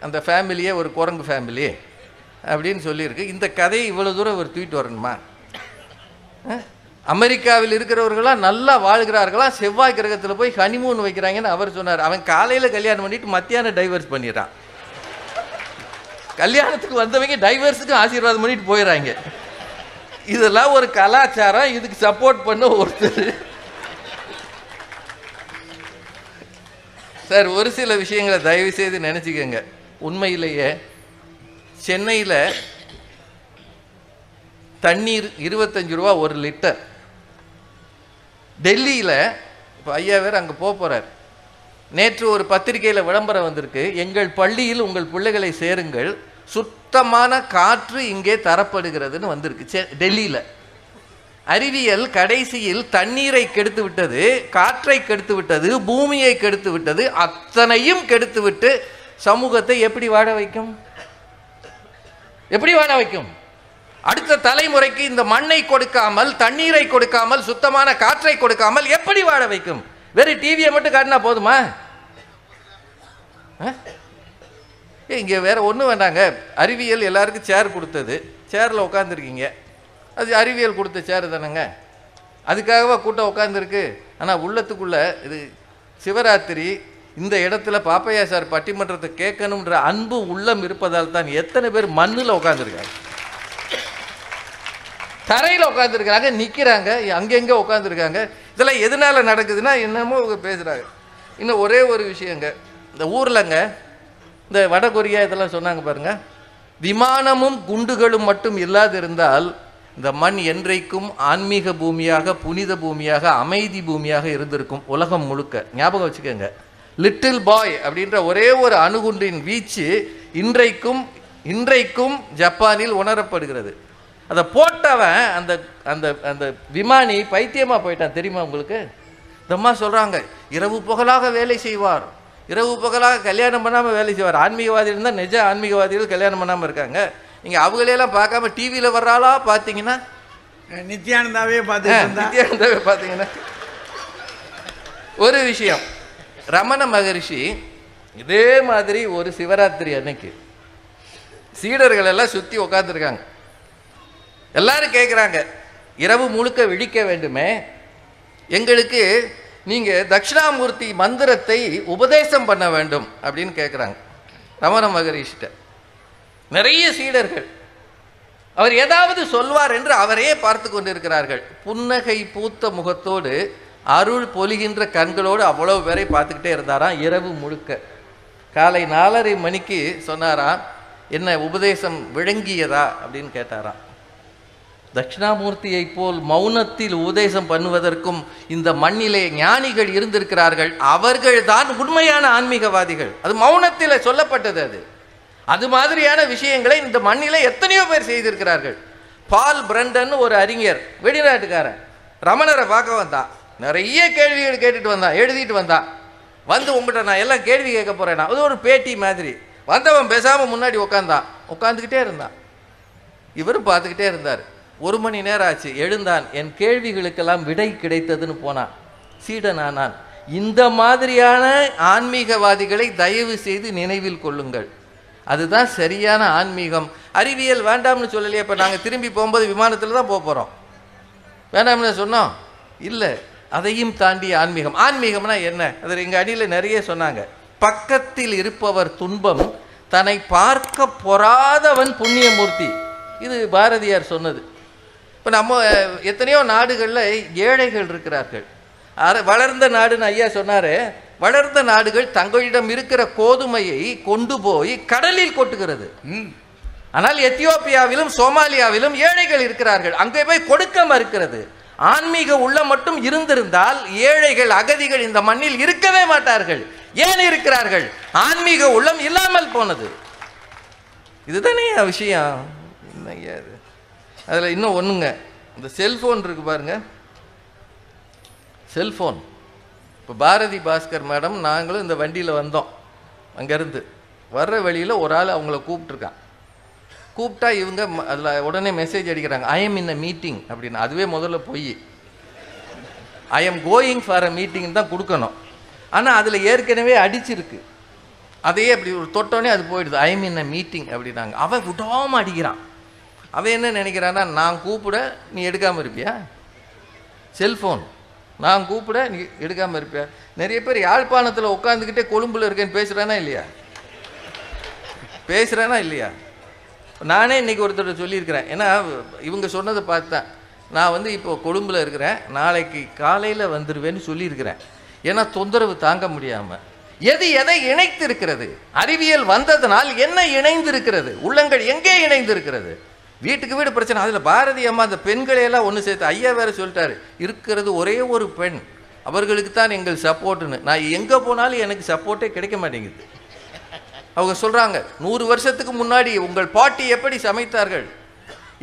அந்த ஃபேமிலியே ஒரு குரங்கு ஃபேமிலி அப்படின்னு சொல்லியிருக்கு. இந்த கதையை இவ்வளோ தூரம் ஒரு தூக்கிட்டு வரணுமா? அமெரிக்காவில் இருக்கிறவர்களாம் நல்லா வாழ்கிறார்களா செவ்வாய் கிரகத்தில் போய் ஹனிமூன் வைக்கிறாங்கன்னு அவர் சொன்னார். அவன் காலையில் கல்யாணம் பண்ணிட்டு மத்தியானம் டைவர்ஸ் பண்ணிடுறான். கல்யாணத்துக்கு வந்தவங்க டைவர்ஸுக்கு ஆசீர்வாதம் பண்ணிட்டு போயிடுறாங்க. இதெல்லாம் ஒரு கலாச்சாரம் இதுக்கு சப்போர்ட் பண்ண ஒருத்தர். சார் ஒரு சில விஷயங்களை தயவு செய்து நினச்சிக்கோங்க. உண்மையிலேயே சென்னையில் தண்ணீர் இருபத்தஞ்சு ரூபா ஒரு லிட்டர். டெல்லியில் இப்போ ஐயா வேறு அங்கே போக போகிறார் நேற்று ஒரு பத்திரிகையில் விளம்பரம் வந்திருக்கு. எங்கள் பள்ளியில் உங்கள் பிள்ளைகளை சேருங்கள். சுத்தமான காற்று இங்கே தரப்படுகிறதுன்னு வந்திருக்கு. சே டெல்லியில். அறிவியல் கடைசியில் தண்ணீரை கெடுத்து விட்டது காற்றை கெடுத்து விட்டது பூமியை கெடுத்து விட்டது அத்தனையும் கெடுத்து விட்டு சமூகத்தை எப்படி வாழ வைக்கும்? எப்படி வாழ வைக்கும்? அடுத்த தலைமுறைக்கு இந்த மண்ணை கொடுக்காமல் தண்ணீரை கொடுக்காமல் சுத்தமான காற்றை கொடுக்காமல் எப்படி வாழ வைக்கும்? வெறும் டிவியை மட்டும் காட்டினா போதுமா? இங்கே வேற ஒன்றும் வேண்டாங்க. அறிவியல் எல்லாருக்கும் சேர் கொடுத்தது. சேரில் உட்காந்துருக்கீங்க அது அறிவியல் கொடுத்த சேர் தானேங்க. அதுக்காகவா கூட்டம் உட்காந்துருக்கு ஆனால் உள்ளத்துக்குள்ள இது சிவராத்திரி இந்த இடத்துல பாப்பையா சார் பட்டிமன்றத்தை கேட்கணுன்ற அன்பு உள்ளம் இருப்பதால் தான் எத்தனை பேர் மண்ணில் உட்காந்துருக்காங்க தரையில் உட்காந்துருக்கிறாங்க நிற்கிறாங்க அங்கெங்கே உட்காந்துருக்காங்க இதெல்லாம் எதனால் நடக்குதுன்னா என்னமோ பேசுகிறாங்க இன்னும் ஒரே ஒரு விஷயங்க. இந்த ஊரில்ங்க இந்த வட கொரியா இதெல்லாம் சொன்னாங்க பாருங்க. விமானமும் குண்டுகளும் மட்டும் இல்லாது இருந்தால் இந்த மண் என்றைக்கும் ஆன்மீக பூமியாக புனித பூமியாக அமைதி பூமியாக இருந்திருக்கும் உலகம் முழுக்க. ஞாபகம் வச்சுக்கோங்க. லிட்டில் பாய் அப்படின்ற ஒரே ஒரு அணுகுண்டின் வீச்சு இன்றைக்கும் இன்றைக்கும் ஜப்பானில் உணரப்படுகிறது. அதை போட்டவன் அந்த அந்த அந்த விமானி பைத்தியமா போயிட்டான். தெரியுமா உங்களுக்கு? இந்த அம்மா சொல்றாங்க இரவு பகலாக வேலை செய்வார். இரவு பகலாக கல்யாணம் பண்ணாம வேலை செய்வார். ஆன்மீகவாதி இருந்தால் நிஜ ஆன்மீகவாதிகள் கல்யாணம் பண்ணாம இருக்காங்க. நீங்க அவங்களையெல்லாம் பார்க்காம டிவியில வர்றாளா பார்த்தீங்கன்னா? நித்யானந்தாவே இருந்தா? நித்யானந்தாவே பார்த்தீங்கன்னா. ஒரு விஷயம் ரமண மகரிஷி இதே மாதிரி ஒரு சிவராத்திரி அன்னைக்கு சீடர்கள் எல்லாம் சுத்தி உட்காந்துருக்காங்க எல்லாரும் கேட்குறாங்க இரவு முழுக்க விழிக்க வேண்டுமே. எங்களுக்கு நீங்கள் தட்சிணாமூர்த்தி மந்திரத்தை உபதேசம் பண்ண வேண்டும் அப்படின்னு கேட்குறாங்க ரமண மகரிஷ்ட நிறைய சீடர்கள். அவர் ஏதாவது சொல்வார் என்று அவரே பார்த்து கொண்டிருக்கிறார்கள். புன்னகை பூத்த முகத்தோடு அருள் பொலிகின்ற கண்களோடு அவ்வளவு பேரை பார்த்துக்கிட்டே இருந்தாராம் இரவு முழுக்க. காலை நாலரை மணிக்கு சொன்னாராம் என்ன உபதேசம் விளங்கியதா? அப்படின்னு கேட்டாராம். தட்சிணாமூர்த்தியைப் போல் மௌனத்தில் உபதேசம் பண்ணுவதற்கும் இந்த மண்ணிலே ஞானிகள் இருந்திருக்கிறார்கள் அவர்கள்தான் உண்மையான ஆன்மீகவாதிகள். அது மௌனத்தில் சொல்லப்பட்டது அது. அது மாதிரியான விஷயங்களை இந்த மண்ணிலே எத்தனையோ பேர் செய்திருக்கிறார்கள். பால் பிரண்டன் ஒரு அறிஞர் வெளிநாட்டுக்காரன் ரமணரை பார்க்க வந்தான் நிறைய கேள்விகள் கேட்டுட்டு வந்தான் எழுதிட்டு வந்தான் வந்து உங்கள்கிட்ட நான் எல்லாம் கேள்வி கேட்க போறேன்? அது ஒரு பேட்டி மாதிரி. வந்தவன் பேசாம முன்னாடி உட்காந்தான் உட்காந்துக்கிட்டே இருந்தான். இவரும் பார்த்துக்கிட்டே இருந்தார். ஒரு மணி நேரம் ஆச்சு எழுந்தான். என் கேள்விகளுக்கெல்லாம் விடை கிடைத்ததுன்னு போனான் சீடனானான் இந்த மாதிரியான ஆன்மீகவாதிகளை தயவு செய்து நினைவில் கொள்ளுங்கள். அதுதான் சரியான ஆன்மீகம். அறிவியல் வேண்டாம்னு சொல்லலையே இப்போ நாங்கள் திரும்பி போகும்போது விமானத்தில் தான் போக போகிறோம் வேண்டாம்னு சொன்னோம்? இல்லை. அதையும் தாண்டி ஆன்மீகம். ஆன்மீகம்னா என்ன? அதில் எங்கள் அடியில் நிறைய சொன்னாங்க. பக்கத்தில் இருப்பவர் துன்பம் தன்னை பார்க்க பொறாதவன் புண்ணியமூர்த்தி. இது பாரதியார் சொன்னது. இப்போ நம்ம எத்தனையோ நாடுகளில் ஏழைகள் இருக்கிறார்கள். வளர்ந்த நாடுன்னு ஐயா சொன்னாரு வளர்ந்த நாடுகள் தங்களிடம் இருக்கிற கோதுமையை கொண்டு போய் கடலில் கொட்டுகிறது. ஆனால் எத்தியோப்பியாவிலும் சோமாலியாவிலும் ஏழைகள் இருக்கிறார்கள். அங்கே போய் கொடுக்க மறுக்கிறது. ஆன்மீக உள்ளம் மட்டும் இருந்திருந்தால் ஏழைகள் அகதிகள் இந்த மண்ணில் இருக்கவே மாட்டார்கள். ஏன் இருக்கிறார்கள்? ஆன்மீக உள்ளம் இல்லாமல் போனது. இதுதானே விஷயம்? இது? அதில் இன்னும் ஒன்றுங்க இந்த செல்ஃபோன் இருக்கு பாருங்க. செல்ஃபோன் இப்போ பாரதி பாஸ்கர் மேடம் நாங்களும் இந்த வண்டியில் வந்தோம். அங்கேருந்து. வர்ற வழியில் ஒரு ஆள் அவங்கள கூப்பிட்ருக்கான் கூப்பிட்டா இவங்க ம- உடனே மெசேஜ் அடிக்கிறாங்க. I am in a meeting அப்படின்னு. அதுவே முதல்ல போய். I am going for a meeting தான் கொடுக்கணும். ஆனால் அதில் ஏற்கனவே அடிச்சிருக்கு. அதையே அப்படி ஒரு தொட்டோன்னே அது போயிடுது. I am in a meeting அப்படின்னாங்க. அவன் விடாமல் அடிக்கிறான். அவன் என்ன நினைக்கிறான்னா நான் கூப்பிட நீ எடுக்காமல் இருப்பியா? செல்ஃபோன் நான் கூப்பிட நீ எடுக்காமல் இருப்பியா? நிறைய பேர் யாழ்ப்பாணத்தில் உட்காந்துக்கிட்டே கொழும்புல இருக்கேன்னு பேசுகிறானா இல்லையா? பேசுகிறானா இல்லையா? நானே இன்னைக்கு ஒருத்தர் சொல்லியிருக்கிறேன். ஏன்னா இவங்க சொன்னதை பார்த்தேன் நான் வந்து இப்போ கொழும்புல இருக்கிறேன். நாளைக்கு காலையில் வந்துடுவேன்னு சொல்லியிருக்கிறேன். ஏன்னா தொந்தரவு தாங்க முடியாமல் எது எதை இணைத்திருக்கிறது? அறிவியல் வந்ததனால் என்ன இணைந்து இருக்கிறது உள்ளங்கள் எங்கே இணைந்து இருக்கிறது வீட்டுக்கு வீடு பிரச்சனை. அதில் பாரதி அம்மா அந்த பெண்களை எல்லாம் ஒன்று சேர்த்து ஐயா வேற சொல்லிட்டாரு. இருக்கிறது ஒரே ஒரு பெண். அவர்களுக்கு தான் எங்கள் சப்போர்ட்டுன்னு. நான் எங்கே போனாலும் எனக்கு சப்போர்ட்டே கிடைக்க மாட்டேங்குது. அவங்க சொல்கிறாங்க நூறு வருஷத்துக்கு முன்னாடி உங்கள் பாட்டி எப்படி சமைத்தார்கள்?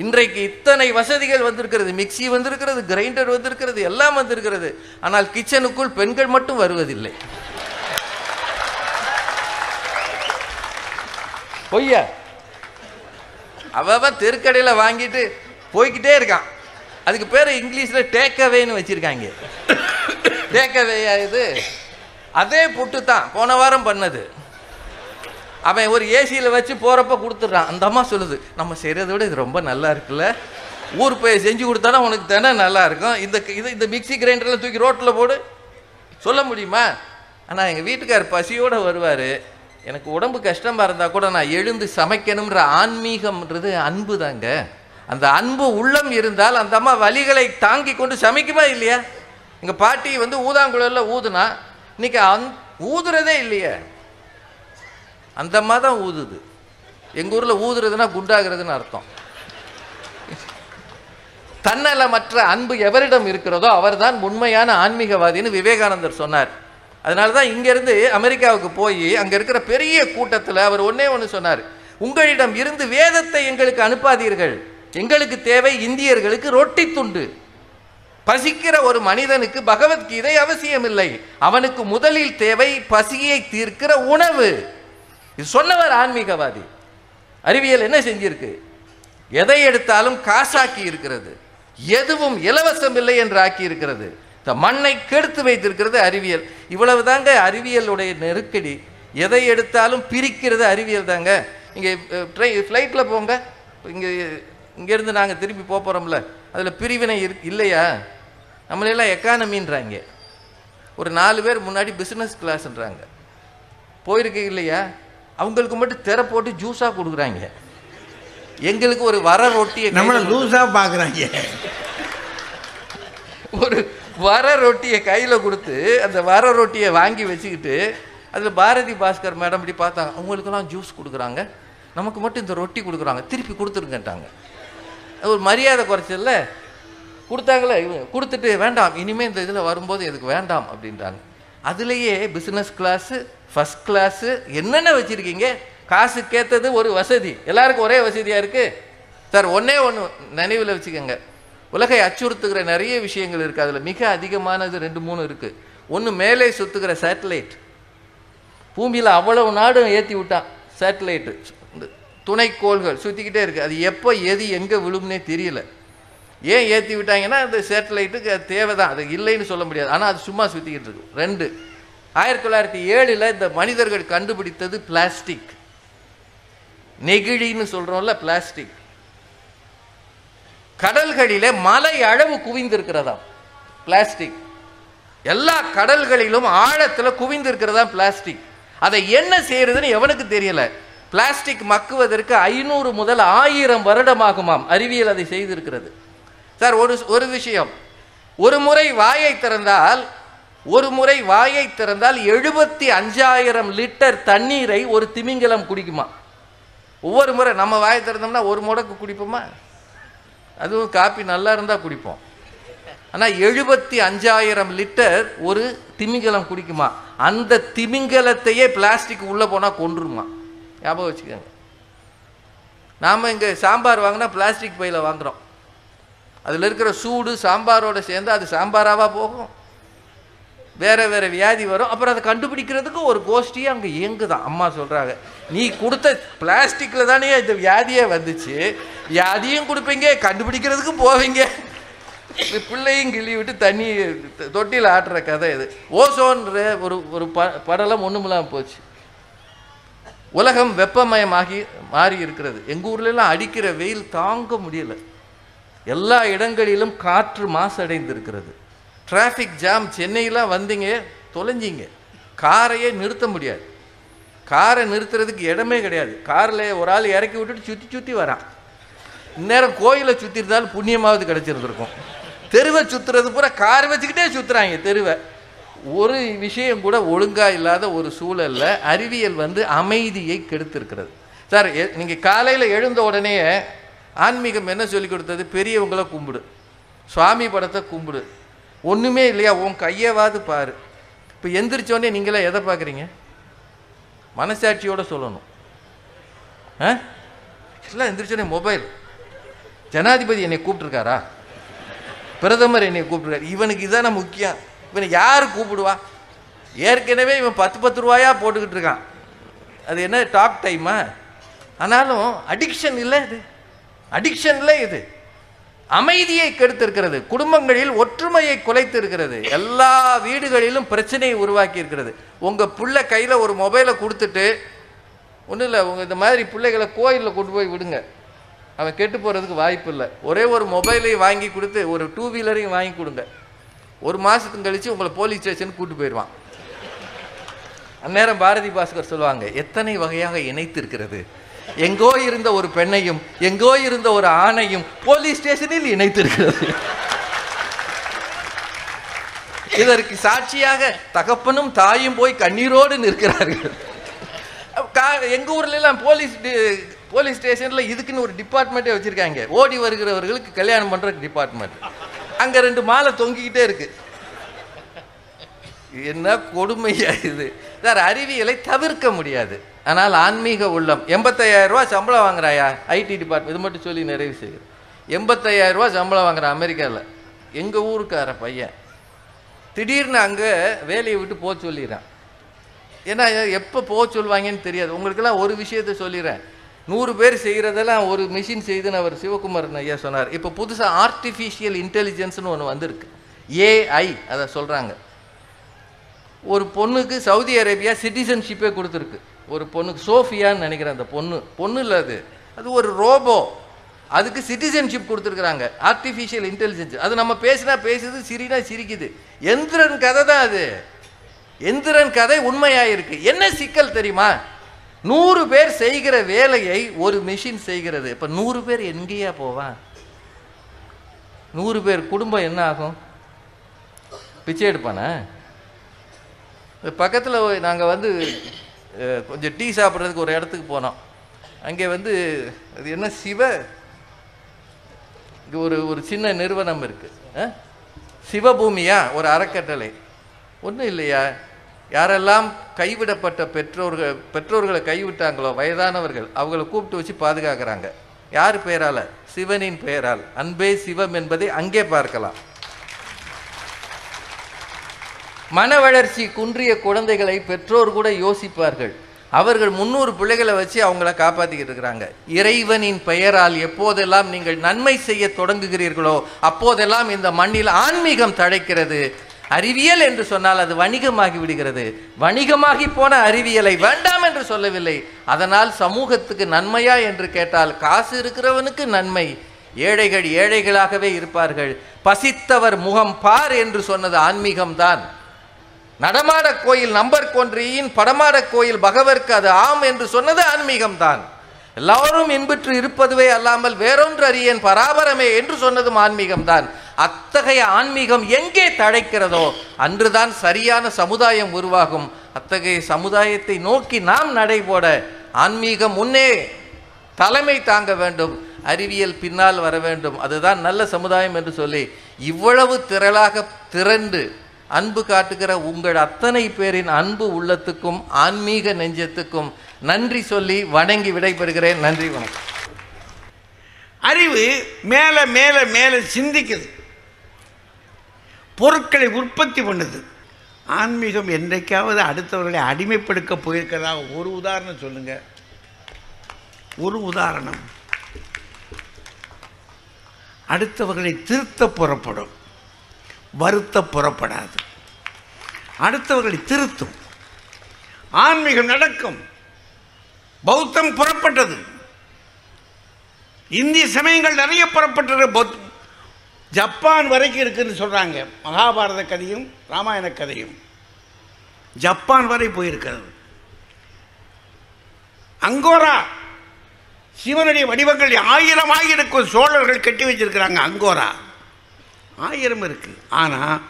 இன்றைக்கு இத்தனை வசதிகள் வந்திருக்கிறது. மிக்சி வந்திருக்கிறது கிரைண்டர் வந்திருக்கிறது எல்லாம் வந்திருக்கிறது. ஆனால் கிச்சனுக்குள் பெண்கள் மட்டும் வருவதில்லை. பொய்யா? அவன் தெருக்கடையில் வாங்கிட்டு போய்க்கிட்டே இருக்கான். அதுக்கு பேர் இங்கிலீஷில் டேக் அவேன்னு வச்சிருக்காங்க. டேக் அவேயா இது? அதே புட்டு தான் போன வாரம் பண்ணது. அவன் ஒரு ஏசியில் வச்சு போகிறப்ப கொடுத்துட்றான். அந்த அம்மா சொல்லுது நம்ம செய்கிறத விட இது ரொம்ப நல்லா இருக்குல்ல. ஊர் போய் செஞ்சு கொடுத்தானா உனக்கு தானே நல்லா இருக்கும். இந்த இது இந்த மிக்ஸி கிரைண்டரில் தூக்கி ரோட்டில் போடு. சொல்ல முடியுமா? ஆனால் எங்கள் வீட்டுக்கார் பசியோடு வருவார். எனக்கு உடம்பு கஷ்டமாக இருந்தால் கூட நான் எழுந்து சமைக்கணுன்ற ஆன்மீகம்ன்றது அன்பு தாங்க. அந்த அன்பு உள்ளம் இருந்தால் அந்த அம்மா வலிகளை தாங்கி கொண்டு சமைக்குமா இல்லையா? எங்கள் பாட்டி வந்து ஊதாங்குழலில் ஊதுனா இன்னைக்கு அந் ஊதுறதே இல்லையே. அந்த அம்மா தான் ஊதுது. எங்கள் ஊரில் ஊதுறதுன்னா குண்டாகிறதுன்னு அர்த்தம். தன்னலமற்ற அன்பு எவரிடம் இருக்கிறதோ அவர்தான் உண்மையான ஆன்மீகவாதின்னு விவேகானந்தர் சொன்னார். அதனால தான் இங்கேருந்து அமெரிக்காவுக்கு போய் அங்கே இருக்கிற பெரிய கூட்டத்தில் அவர் ஒன்றே ஒன்று சொன்னார். உங்களிடம் இருந்து வேதத்தை எங்களுக்கு அனுப்பாதீர்கள். எங்களுக்கு தேவை இந்தியர்களுக்கு ரொட்டி துண்டு. பசிக்கிற ஒரு மனிதனுக்கு பகவத்கீதை அவசியமில்லை. அவனுக்கு முதலில் தேவை பசியை தீர்க்கிற உணவு. இது சொன்னவர் ஆன்மீகவாதி. அறிவியல் என்ன செஞ்சிருக்கு? எதை எடுத்தாலும் காசாக்கி இருக்கிறது. எதுவும் இலவசம் இல்லை என்று ஆக்கி இருக்கிறது. இந்த மண்ணை கெடுத்து வைத்திருக்கிறது அறிவியல். இவ்வளவு தாங்க அறிவியலுடைய நெருக்கடி. எதை எடுத்தாலும் பிரிக்கிறது அறிவியல் தாங்க. இங்கே ட்ரெயின் ஃப்ளைட்டில் போங்க. இங்கே இங்கேருந்து நாங்கள் திருப்பி போக போகிறோம்ல அதில் பிரிவினை இரு இல்லையா? நம்மளெல்லாம் எக்கானமின்றாங்க ஒரு நாலு பேர் முன்னாடி பிஸ்னஸ் கிளாஸ்ன்றாங்க போயிருக்க இல்லையா? அவங்களுக்கு மட்டும் திரை போட்டு ஜூஸாக கொடுக்குறாங்க. எங்களுக்கு ஒரு வர ரொட்டியை நம்மளை லூஸாக பார்க்குறாங்க ஒரு வர ரொட்டியை கையில் கொடுத்து அந்த வர ரொட்டியை வாங்கி வச்சுக்கிட்டு அதில் பாரதி பாஸ்கர் மேடம் இப்படி பார்த்தாங்க அவங்களுக்கெல்லாம் ஜூஸ் கொடுக்குறாங்க. நமக்கு மட்டும் இந்த ரொட்டி கொடுக்குறாங்க. திருப்பி கொடுத்துருங்கட்டாங்க அது ஒரு மரியாதை குறைச்சதில்ல கொடுத்தாங்களே இவங்க கொடுத்துட்டு வேண்டாம் இனிமேல் இந்த இதில் வரும்போது எதுக்கு வேண்டாம்? அப்படின்றாங்க. அதுலேயே பிஸ்னஸ் கிளாஸு ஃபஸ்ட் கிளாஸு என்னென்ன வச்சுருக்கீங்க? காசுக்கேற்றது ஒரு வசதி. எல்லாருக்கும் ஒரே வசதியாக இருக்குது சார் ஒன்றே ஒன்று நினைவில் வச்சுக்கோங்க. உலகை அச்சுறுத்துகிற நிறைய விஷயங்கள் இருக்குது அதில் மிக அதிகமானது ரெண்டு மூணு இருக்குது ஒன்று மேலே சுத்துகிற சேட்டலைட் பூமியில் அவ்வளவு நாடும் ஏற்றி விட்டான் சேட்டலைட்டு இந்த துணைக்கோள்கள் சுற்றிக்கிட்டே இருக்குது அது எப்போ எது எங்கே விழும்னே தெரியல. ஏன் ஏற்றி விட்டாங்கன்னா அந்த சேட்டலைட்டுக்கு அது தேவை தான் அது இல்லைன்னு சொல்ல முடியாது. ஆனால் அது சும்மா சுற்றிக்கிட்டு இருக்கு. ரெண்டு ஆயிரத்தி தொள்ளாயிரத்தி ஏழில் இந்த மனிதர்கள் கண்டுபிடித்தது பிளாஸ்டிக் நெகிழின்னு சொல்கிறோம்ல பிளாஸ்டிக் கடல்களிலே மலை அளவு குவிந்திருக்கிறதாம். பிளாஸ்டிக் எல்லா கடல்களிலும் ஆழத்தில் குவிந்திருக்கிறதா பிளாஸ்டிக் அதை என்ன செய்யறதுன்னு எவனுக்கு தெரியல. பிளாஸ்டிக் மக்குவதற்கு ஐநூறு முதல் ஆயிரம் வருடமாகுமாம். அறிவியல் அதை செய்திருக்கிறது. சார் ஒரு ஒரு விஷயம். ஒரு முறை வாயை திறந்தால் ஒரு முறை வாயை திறந்தால் எழுபத்தி அஞ்சாயிரம் லிட்டர் தண்ணீரை ஒரு திமிங்கலம் குடிக்குமா? ஒவ்வொரு முறை நம்ம வாயை திறந்தோம்னா ஒரு முடக்கு குடிப்போமா? அதுவும் காப்பி நல்லா இருந்தால் குடிப்போம். ஆனால் எழுபத்தி அஞ்சாயிரம் லிட்டர் ஒரு திமிங்கலம் குடிக்குமா? அந்த திமிங்கலத்தையே பிளாஸ்டிக் உள்ளே போனால் கொண்டுருமா ஞாபகம் வச்சுக்கோங்க. நாம் இங்கே சாம்பார் வாங்கினா பிளாஸ்டிக் பையில் வாங்குறோம். அதில் இருக்கிற சூடு சாம்பாரோட சேர்ந்து அது சாம்பாராவா போகும்? வேறு வேறு வியாதி வரும். அப்புறம் அதை கண்டுபிடிக்கிறதுக்கு ஒரு கோஷ்டியே அங்கே இயங்குதான் அம்மா சொல்கிறாங்க நீ கொடுத்த பிளாஸ்டிக்கில் தானே இந்த வியாதியே வந்துச்சு. வியாதியும் கொடுப்பீங்க கண்டுபிடிக்கிறதுக்கு போவீங்க. பிள்ளையும் கிள்ளி விட்டு தண்ணி தொட்டியில் ஆட்டுற கதை இது. ஓசோன்ற ஒரு ஒரு ப படலம் ஒன்றுமில்லாமல் போச்சு. உலகம் வெப்பமயமாகி மாறி இருக்கிறது. எங்கள் ஊர்லலாம் அடிக்கிற வெயில் தாங்க முடியல. எல்லா இடங்களிலும் காற்று மாசடைந்திருக்கிறது. டிராஃபிக் ஜாம் சென்னையிலாம் வந்தீங்க தொலைஞ்சிங்க. காரையே நிறுத்த முடியாது. காரை நிறுத்துறதுக்கு இடமே கிடையாது. காரில் ஒரு ஆள் இறக்கி விட்டுட்டு சுற்றி சுற்றி வரான். இந்நேரம் கோயிலை சுற்றிருந்தாலும் புண்ணியமாவது கிடச்சிருந்துருக்கும். தெருவை சுற்றுறது பூரா காரை வச்சுக்கிட்டே சுற்றுறாங்க தெருவை. ஒரு விஷயம் கூட ஒழுங்காக இல்லாத ஒரு சூழலில் அறிவியல் வந்து அமைதியை கெடுத்திருக்கிறது. சார் எ- காலையில் எழுந்த உடனே ஆன்மீகம் என்ன சொல்லி கொடுத்தது? பெரியவங்கள கும்பிடு. சுவாமி படத்தை கும்பிடு. ஒன்றுமே இல்லையா? உன் கையவாது பாரு. இப்போ எந்திரிச்சோடனே நீங்களே எதை பார்க்குறீங்க? மனசாட்சியோடு சொல்லணும். ஆ? எல்லாம் எந்திரிச்சோடனே மொபைல். ஜனாதிபதி என்னை கூப்பிட்ருக்காரா பிரதமர் என்னை கூப்பிட்ருக்காரு இவனுக்கு இதான முக்கியம். இவனை யார் கூப்பிடுவா? ஏற்கனவே இவன் பத்து பத்து ரூபாயா போட்டுக்கிட்டு இருக்கான். அது என்ன டாக் டைமா? ஆனாலும் அடிக்ஷன் இல்லை இது. அடிக்ஷன் இல்லை இது. அமைதியை கெடுத்திருக்கிறது. குடும்பங்களில் ஒற்றுமையை குலைத்து இருக்கிறது எல்லா வீடுகளிலும் பிரச்சனையை உருவாக்கி இருக்கிறது உங்க பிள்ளை கையில ஒரு மொபைலை கொடுத்துட்டு ஒன்றும் இல்லை உங்க இந்த மாதிரி பிள்ளைகளை கோயிலில் கொண்டு போய் விடுங்க. அவன் கெட்டு போகிறதுக்கு வாய்ப்பு இல்லை. ஒரே ஒரு மொபைலையும் வாங்கி கொடுத்து ஒரு டூ வீலரையும் வாங்கி கொடுங்க. ஒரு மாதத்துக்கு கழிச்சு உங்களை போலீஸ் ஸ்டேஷன் கூட்டு போயிடுவான். அந்நேரம் பாரதி பாஸ்கர் சொல்லுவாங்க எத்தனை வகையாக இணைத்து இருக்கிறது எங்கோ இருந்த ஒரு பெண்ணையும் எங்கோ இருந்த ஒரு ஆணையும் போலீஸ் ஸ்டேஷனில் இணைத்திருக்கிறது. இதற்கு சாட்சியாக தகப்பனும் தாயும் போய் கண்ணீரோடு நிற்கிறார்கள். எங்க ஊர்ல எல்லாம் போலீஸ் போலீஸ் ஸ்டேஷன்ல இதுக்குன்னு ஒரு டிபார்ட்மெண்ட்டே வச்சிருக்காங்க. ஓடி வருகிறவர்களுக்கு கல்யாணம் பண்ற டிபார்ட்மெண்ட் அங்க ரெண்டு மாலை தொங்கிக்கிட்டே இருக்கு. என்ன கொடுமையா இது? சார் அறிவியலை தவிர்க்க முடியாது. ஆனால் ஆன்மீக உள்ளம். எண்பத்தையாயிரம் ரூபா சம்பளம் வாங்குறாயா? ஐடி டிபார்ட்மெண்ட் இது மட்டும் சொல்லி நிறைவு செய்யுது எண்பத்தையாயிரம் ரூபா சம்பளம் வாங்குறான் அமெரிக்காவில் எங்கள் ஊருக்கார பையன். திடீர்னு அங்கே வேலையை விட்டு போக சொல்லிடுறான். ஏன்னா எப்போ போக சொல்லுவாங்கன்னு தெரியாது. உங்களுக்கெல்லாம் ஒரு விஷயத்தை சொல்லிடுறேன். நூறு பேர் செய்கிறதெல்லாம் ஒரு மிஷின் செய்துன்னு அவர் சிவகுமாரன் ஐயா சொன்னார். இப்போ புதுசாக ஆர்டிஃபிஷியல் இன்டெலிஜென்ஸ்னு ஒன்று வந்திருக்கு. ஏஐ அதை சொல்கிறாங்க ஒரு பொண்ணுக்கு சவுதி அரேபியா சிட்டிசன்ஷிப்பே கொடுத்துருக்கு. ஒரு பொண்ணுக்கு சோஃபியான்னு நினைக்கிறேன் அந்த பொண்ணு. பொண்ணு இல்லை அது. அது ஒரு ரோபோ. அதுக்கு சிட்டிசன்ஷிப் கொடுத்துருக்குறாங்க. ஆர்டிஃபிஷியல் இன்டெலிஜென்ஸ் அது நம்ம பேசினா பேசுது சிரினா சிரிக்குது. எந்திரன் கதை தான் அது. எந்திரன் கதை உண்மையாயிருக்கு. என்ன சிக்கல் தெரியுமா? நூறு பேர் செய்கிற வேலையை ஒரு மிஷின் செய்கிறது. இப்போ நூறு பேர் எங்கேயா போவான் நூறு பேர் குடும்பம் என்ன ஆகும்? பிச்சை எடுப்பானா? பக்கத்தில் நாங்கள் வந்து கொஞ்சம் டீ சாப்பிட்றதுக்கு ஒரு இடத்துக்கு போனோம். அங்கே வந்து அது என்ன சிவ? இங்கே ஒரு ஒரு சின்ன நிறுவனம் இருக்குது சிவபூமியா? ஒரு அறக்கட்டளை. ஒன்றும் இல்லையா? யாரெல்லாம் கைவிடப்பட்ட பெற்றோர்கள் பெற்றோர்களை கைவிட்டாங்களோ வயதானவர்கள் அவங்கள கூப்பிட்டு வச்சு பாதுகாக்கிறாங்க. யார் பெயரால் சிவனின் பெயரால் அன்பே சிவம் என்பதை அங்கே பார்க்கலாம். மன வளர்ச்சி குன்றிய குழந்தைகளை பெற்றோர் கூட யோசிப்பார்கள். அவர்கள் முன்னூறு பிள்ளைகளை வச்சு அவங்கள காப்பாற்றிக்கிட்டு இருக்கிறாங்க. இறைவனின் பெயரால் எப்போதெல்லாம் நீங்கள் நன்மை செய்ய தொடங்குகிறீர்களோ அப்போதெல்லாம் இந்த மண்ணில் ஆன்மீகம் தழைக்கிறது. அறிவியல் என்று சொன்னால் அது வணிகமாகி விடுகிறது. வணிகமாகி போன அறிவியலை வேண்டாம் என்று சொல்லவில்லை. அதனால் சமூகத்துக்கு நன்மையா என்று கேட்டால் காசு இருக்கிறவனுக்கு நன்மை. ஏழைகள் ஏழைகளாகவே இருப்பார்கள். பசித்தவர் முகம் பார் என்று சொன்னது ஆன்மீகம்தான். நடமாட கோயில் நம்பர் கொன்றியின் படமாட கோயில் பகவர்க்கு அது ஆம் என்று சொன்னது ஆன்மீகம்தான். எல்லாரும் இன்புற்று இருப்பதுவே அல்லாமல் வேறொன்று அறியேன் பராபரமே என்று சொன்னதும் ஆன்மீகம்தான். அத்தகைய ஆன்மீகம் எங்கே தழைக்கிறதோ அன்றுதான் சரியான சமுதாயம் உருவாகும். அத்தகைய சமுதாயத்தை நோக்கி நாம் நடைபோட ஆன்மீகம் முன்னே தலைமை தாங்க வேண்டும் அறிவியல் பின்னால் வர வேண்டும். அதுதான் நல்ல சமுதாயம் என்று சொல்லி இவ்வளவு திரளாக திரண்டு அன்பு காட்டுகிற உங்கள் அத்தனை பேரின் அன்பு உள்ளத்துக்கும் ஆன்மீக நெஞ்சத்துக்கும் நன்றி சொல்லி வணங்கி விடைபெறுகிறேன். நன்றி வணக்கம். அறிவு மேலே மேலே மேலே சிந்திக்குது. பொருட்களை உற்பத்தி பண்ணுது. ஆன்மீகம் என்றைக்காவது அடுத்தவர்களை அடிமைப்படுத்த போயிருக்கிறதா? ஒரு உதாரணம் சொல்லுங்க. ஒரு உதாரணம். அடுத்தவர்களை திருத்த புறப்படும். வருத்த புறப்படாது. அடுத்தவர்களை திருத்தும். ஆன்மீகம் நடக்கும். பௌத்தம் புறப்பட்டது. இந்திய சமயங்கள் நிறைய புறப்பட்டது. பௌத்- ஜப்பான் வரைக்கும் இருக்குன்னு சொல்கிறாங்க மகாபாரத கதையும் ராமாயண கதையும். ஜப்பான் வரை போயிருக்கிறது. அங்கோரா சிவனுடைய வடிவங்கள் ஆயிரம் ஆயிரம் சோழர்கள் கட்டி வச்சிருக்கிறாங்க அங்கோரா. ஆயிரம் இருக்கு. ஆனால்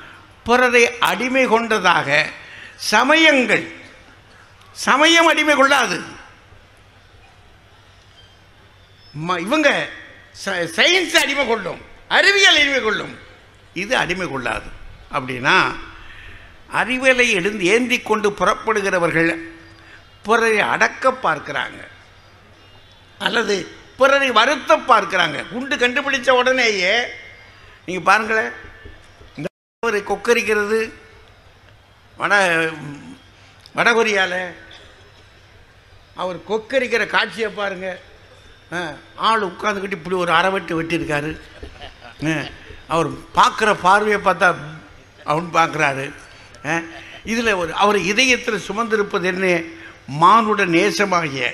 பிறரை அடிமை கொண்டதாக சமயங்கள் சமயம் அடிமை கொள்ளாது. ம- இவங்க ச- சயின்ஸ் அடிமை கொள்ளும் அறிவியல் அடிமை கொள்ளும். இது அடிமை கொள்ளாது. அப்படின்னா அறிவியலை எழுந்து ஏந்தி கொண்டு புறப்படுகிறவர்கள் பிறரை அடக்க பார்க்கிறாங்க. அல்லது பிறரை வருத்த பார்க்கிறாங்க. குண்டு கண்டுபிடிச்ச உடனேயே நீங்கள் பாருங்களேன். இந்த ஒரு கொக்கரிக்கிறது வட வடகொரியாவில் அவர் கொக்கரிக்கிற காட்சியை பாருங்க. ஆ, ஆள் உட்காந்துக்கிட்டு இப்படி ஒரு அரை வெட்டு வெட்டியிருக்காரு. ஆ, அவர் பார்க்குற பார்வையை பார்த்தா அவன் பார்க்குறாரு. இதில் ஒரு அவர் இதயத்தில் சுமந்திருப்பது என்ன? மானுட நேசமாகிய.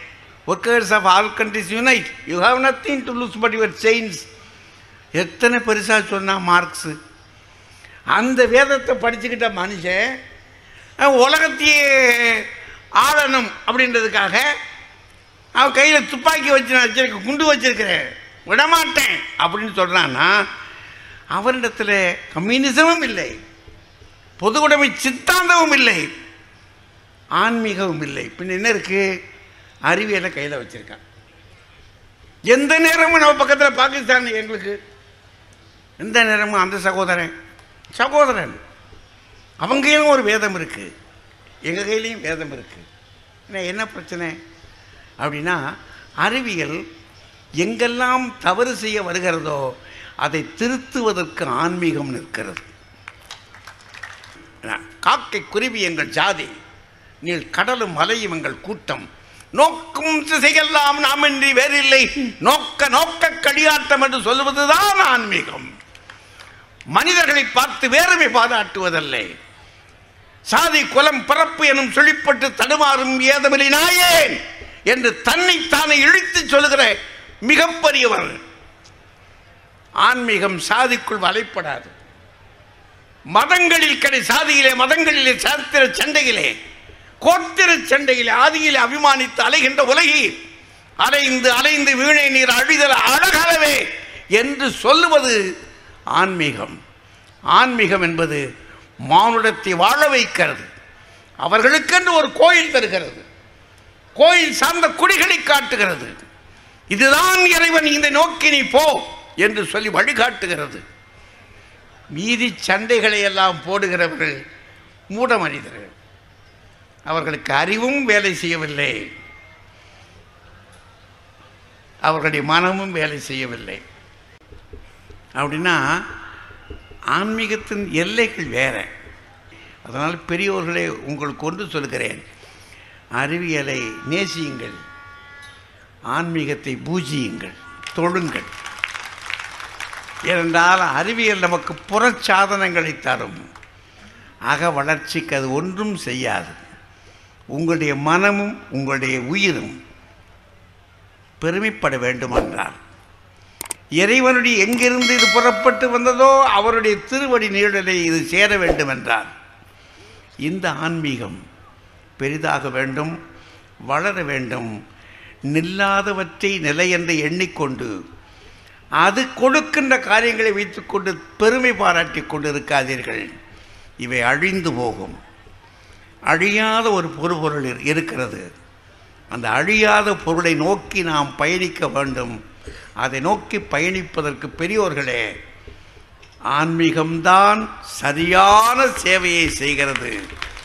Workers of all countries unite you have nothing to lose but your chains எத்தனை பெருசாக சொன்னால் மார்க்ஸு? அந்த வேதத்தை படிச்சுக்கிட்ட மனுஷன் உலகத்தையே ஆளணும் அப்படின்றதுக்காக அவன் கையில் துப்பாக்கி வச்சு நான் வச்சிருக்க குண்டு வச்சிருக்கிறேன் விடமாட்டேன் அப்படின்னு சொல்கிறான்னா அவரிடத்தில் கம்யூனிசமும் இல்லை பொதுவுடைமை சித்தாந்தமும் இல்லை ஆன்மீகமும் இல்லை. பின்ன என்ன இருக்கு? அறிவியலை கையில் வச்சிருக்கான். எந்த நேரமும் நம்ம பக்கத்தில் பாகிஸ்தான் எங்களுக்கு எந்த நேரமும் அந்த சகோதரன். சகோதரன். அவங்க கையிலும் ஒரு வேதம் இருக்குது எங்கள் கையிலையும் வேதம் இருக்குது என்ன என்ன பிரச்சனை? அப்படின்னா அறிவியல் எங்கெல்லாம் தவறு செய்ய வருகிறதோ அதை திருத்துவதற்கு ஆன்மீகம் நிற்கிறது. காக்கை குருவி எங்கள் ஜாதி நீள் கடலும் மலையும் எங்கள் கூட்டம். நோக்கும் திசையெல்லாம் நாம் இன்றி வேறில்லை. நோக்க நோக்க கடியாட்டம் என்று சொல்வதுதான் ஆன்மீகம். மனிதர்களை பார்த்து வேறுமை பாராட்டுவதல்ல. சாதி குலம் பிறப்பு எனும் சொல்லிப்பட்டு தடுமாறும் ஏதமில்லை நாயேன் என்று தன்னை தானே இழுத்து சொல்லுகிற மிகப்பெரியவர். ஆன்மீகம் சாதிக்குள் வலைப்படாது. மதங்களில் கடை சாதியிலே மதங்களிலே சாத்திர சண்டையிலே கோத்திர சண்டையிலே ஆதியிலே அபிமானித்து அலைகின்ற உலகி அலைந்து அலைந்து வீணை நீர் அழிதல் அழகலவே என்று சொல்லுவது ஆன்மீகம். ஆன்மீகம் என்பது மானுடத்தை வாழ வைக்கிறது. அவர்களுக்கென்று ஒரு கோயில் தருகிறது. கோயில் சார்ந்த குடிகளை காட்டுகிறது. இதுதான் இறைவன் இந்த நோக்கி நீ போ என்று சொல்லி வழிகாட்டுகிறது. மீதி சண்டைகளை எல்லாம் போடுகிறவர்கள் மூட மனிதர்கள். அவர்களுக்கு அறிவும் வேலை செய்யவில்லை. அவர்களுடைய மனமும் வேலை செய்யவில்லை. அப்படின்னா ஆன்மீகத்தின் எல்லைகள் வேறு. அதனால் பெரியோர்களை உங்களுக்கு ஒன்று சொல்கிறேன் அறிவியலை நேசியுங்கள். ஆன்மீகத்தை பூஜியுங்கள். தொழுங்கள். ஏனென்றால் அறிவியல் நமக்கு புறச்சாதனங்களை தரும். அக வளர்ச்சிக்கு அது ஒன்றும் செய்யாது. உங்களுடைய மனமும் உங்களுடைய உயிரும் பெருமைப்பட வேண்டுமென்றால். இறைவனுடைய எங்கிருந்து இது புறப்பட்டு வந்ததோ அவருடைய திருவடி நீழலை இது சேர வேண்டும் என்றார் இந்த ஆன்மீகம் பெரிதாக வேண்டும் வளர வேண்டும். நில்லாதவற்றை நிலை என்று எண்ணிக்கொண்டு அது கொடுக்கின்ற காரியங்களை வைத்துக்கொண்டு பெருமை பாராட்டி கொண்டு இருக்காதீர்கள் இவை அழிந்து போகும். அழியாத ஒரு பொருபொருள் இரு- இருக்கிறது. அந்த அழியாத பொருளை நோக்கி நாம் பயணிக்க வேண்டும். அதை நோக்கி பயணிப்பதற்கு பெரியோர்களே ஆன்மீகம்தான் சரியான சேவையை செய்கிறது.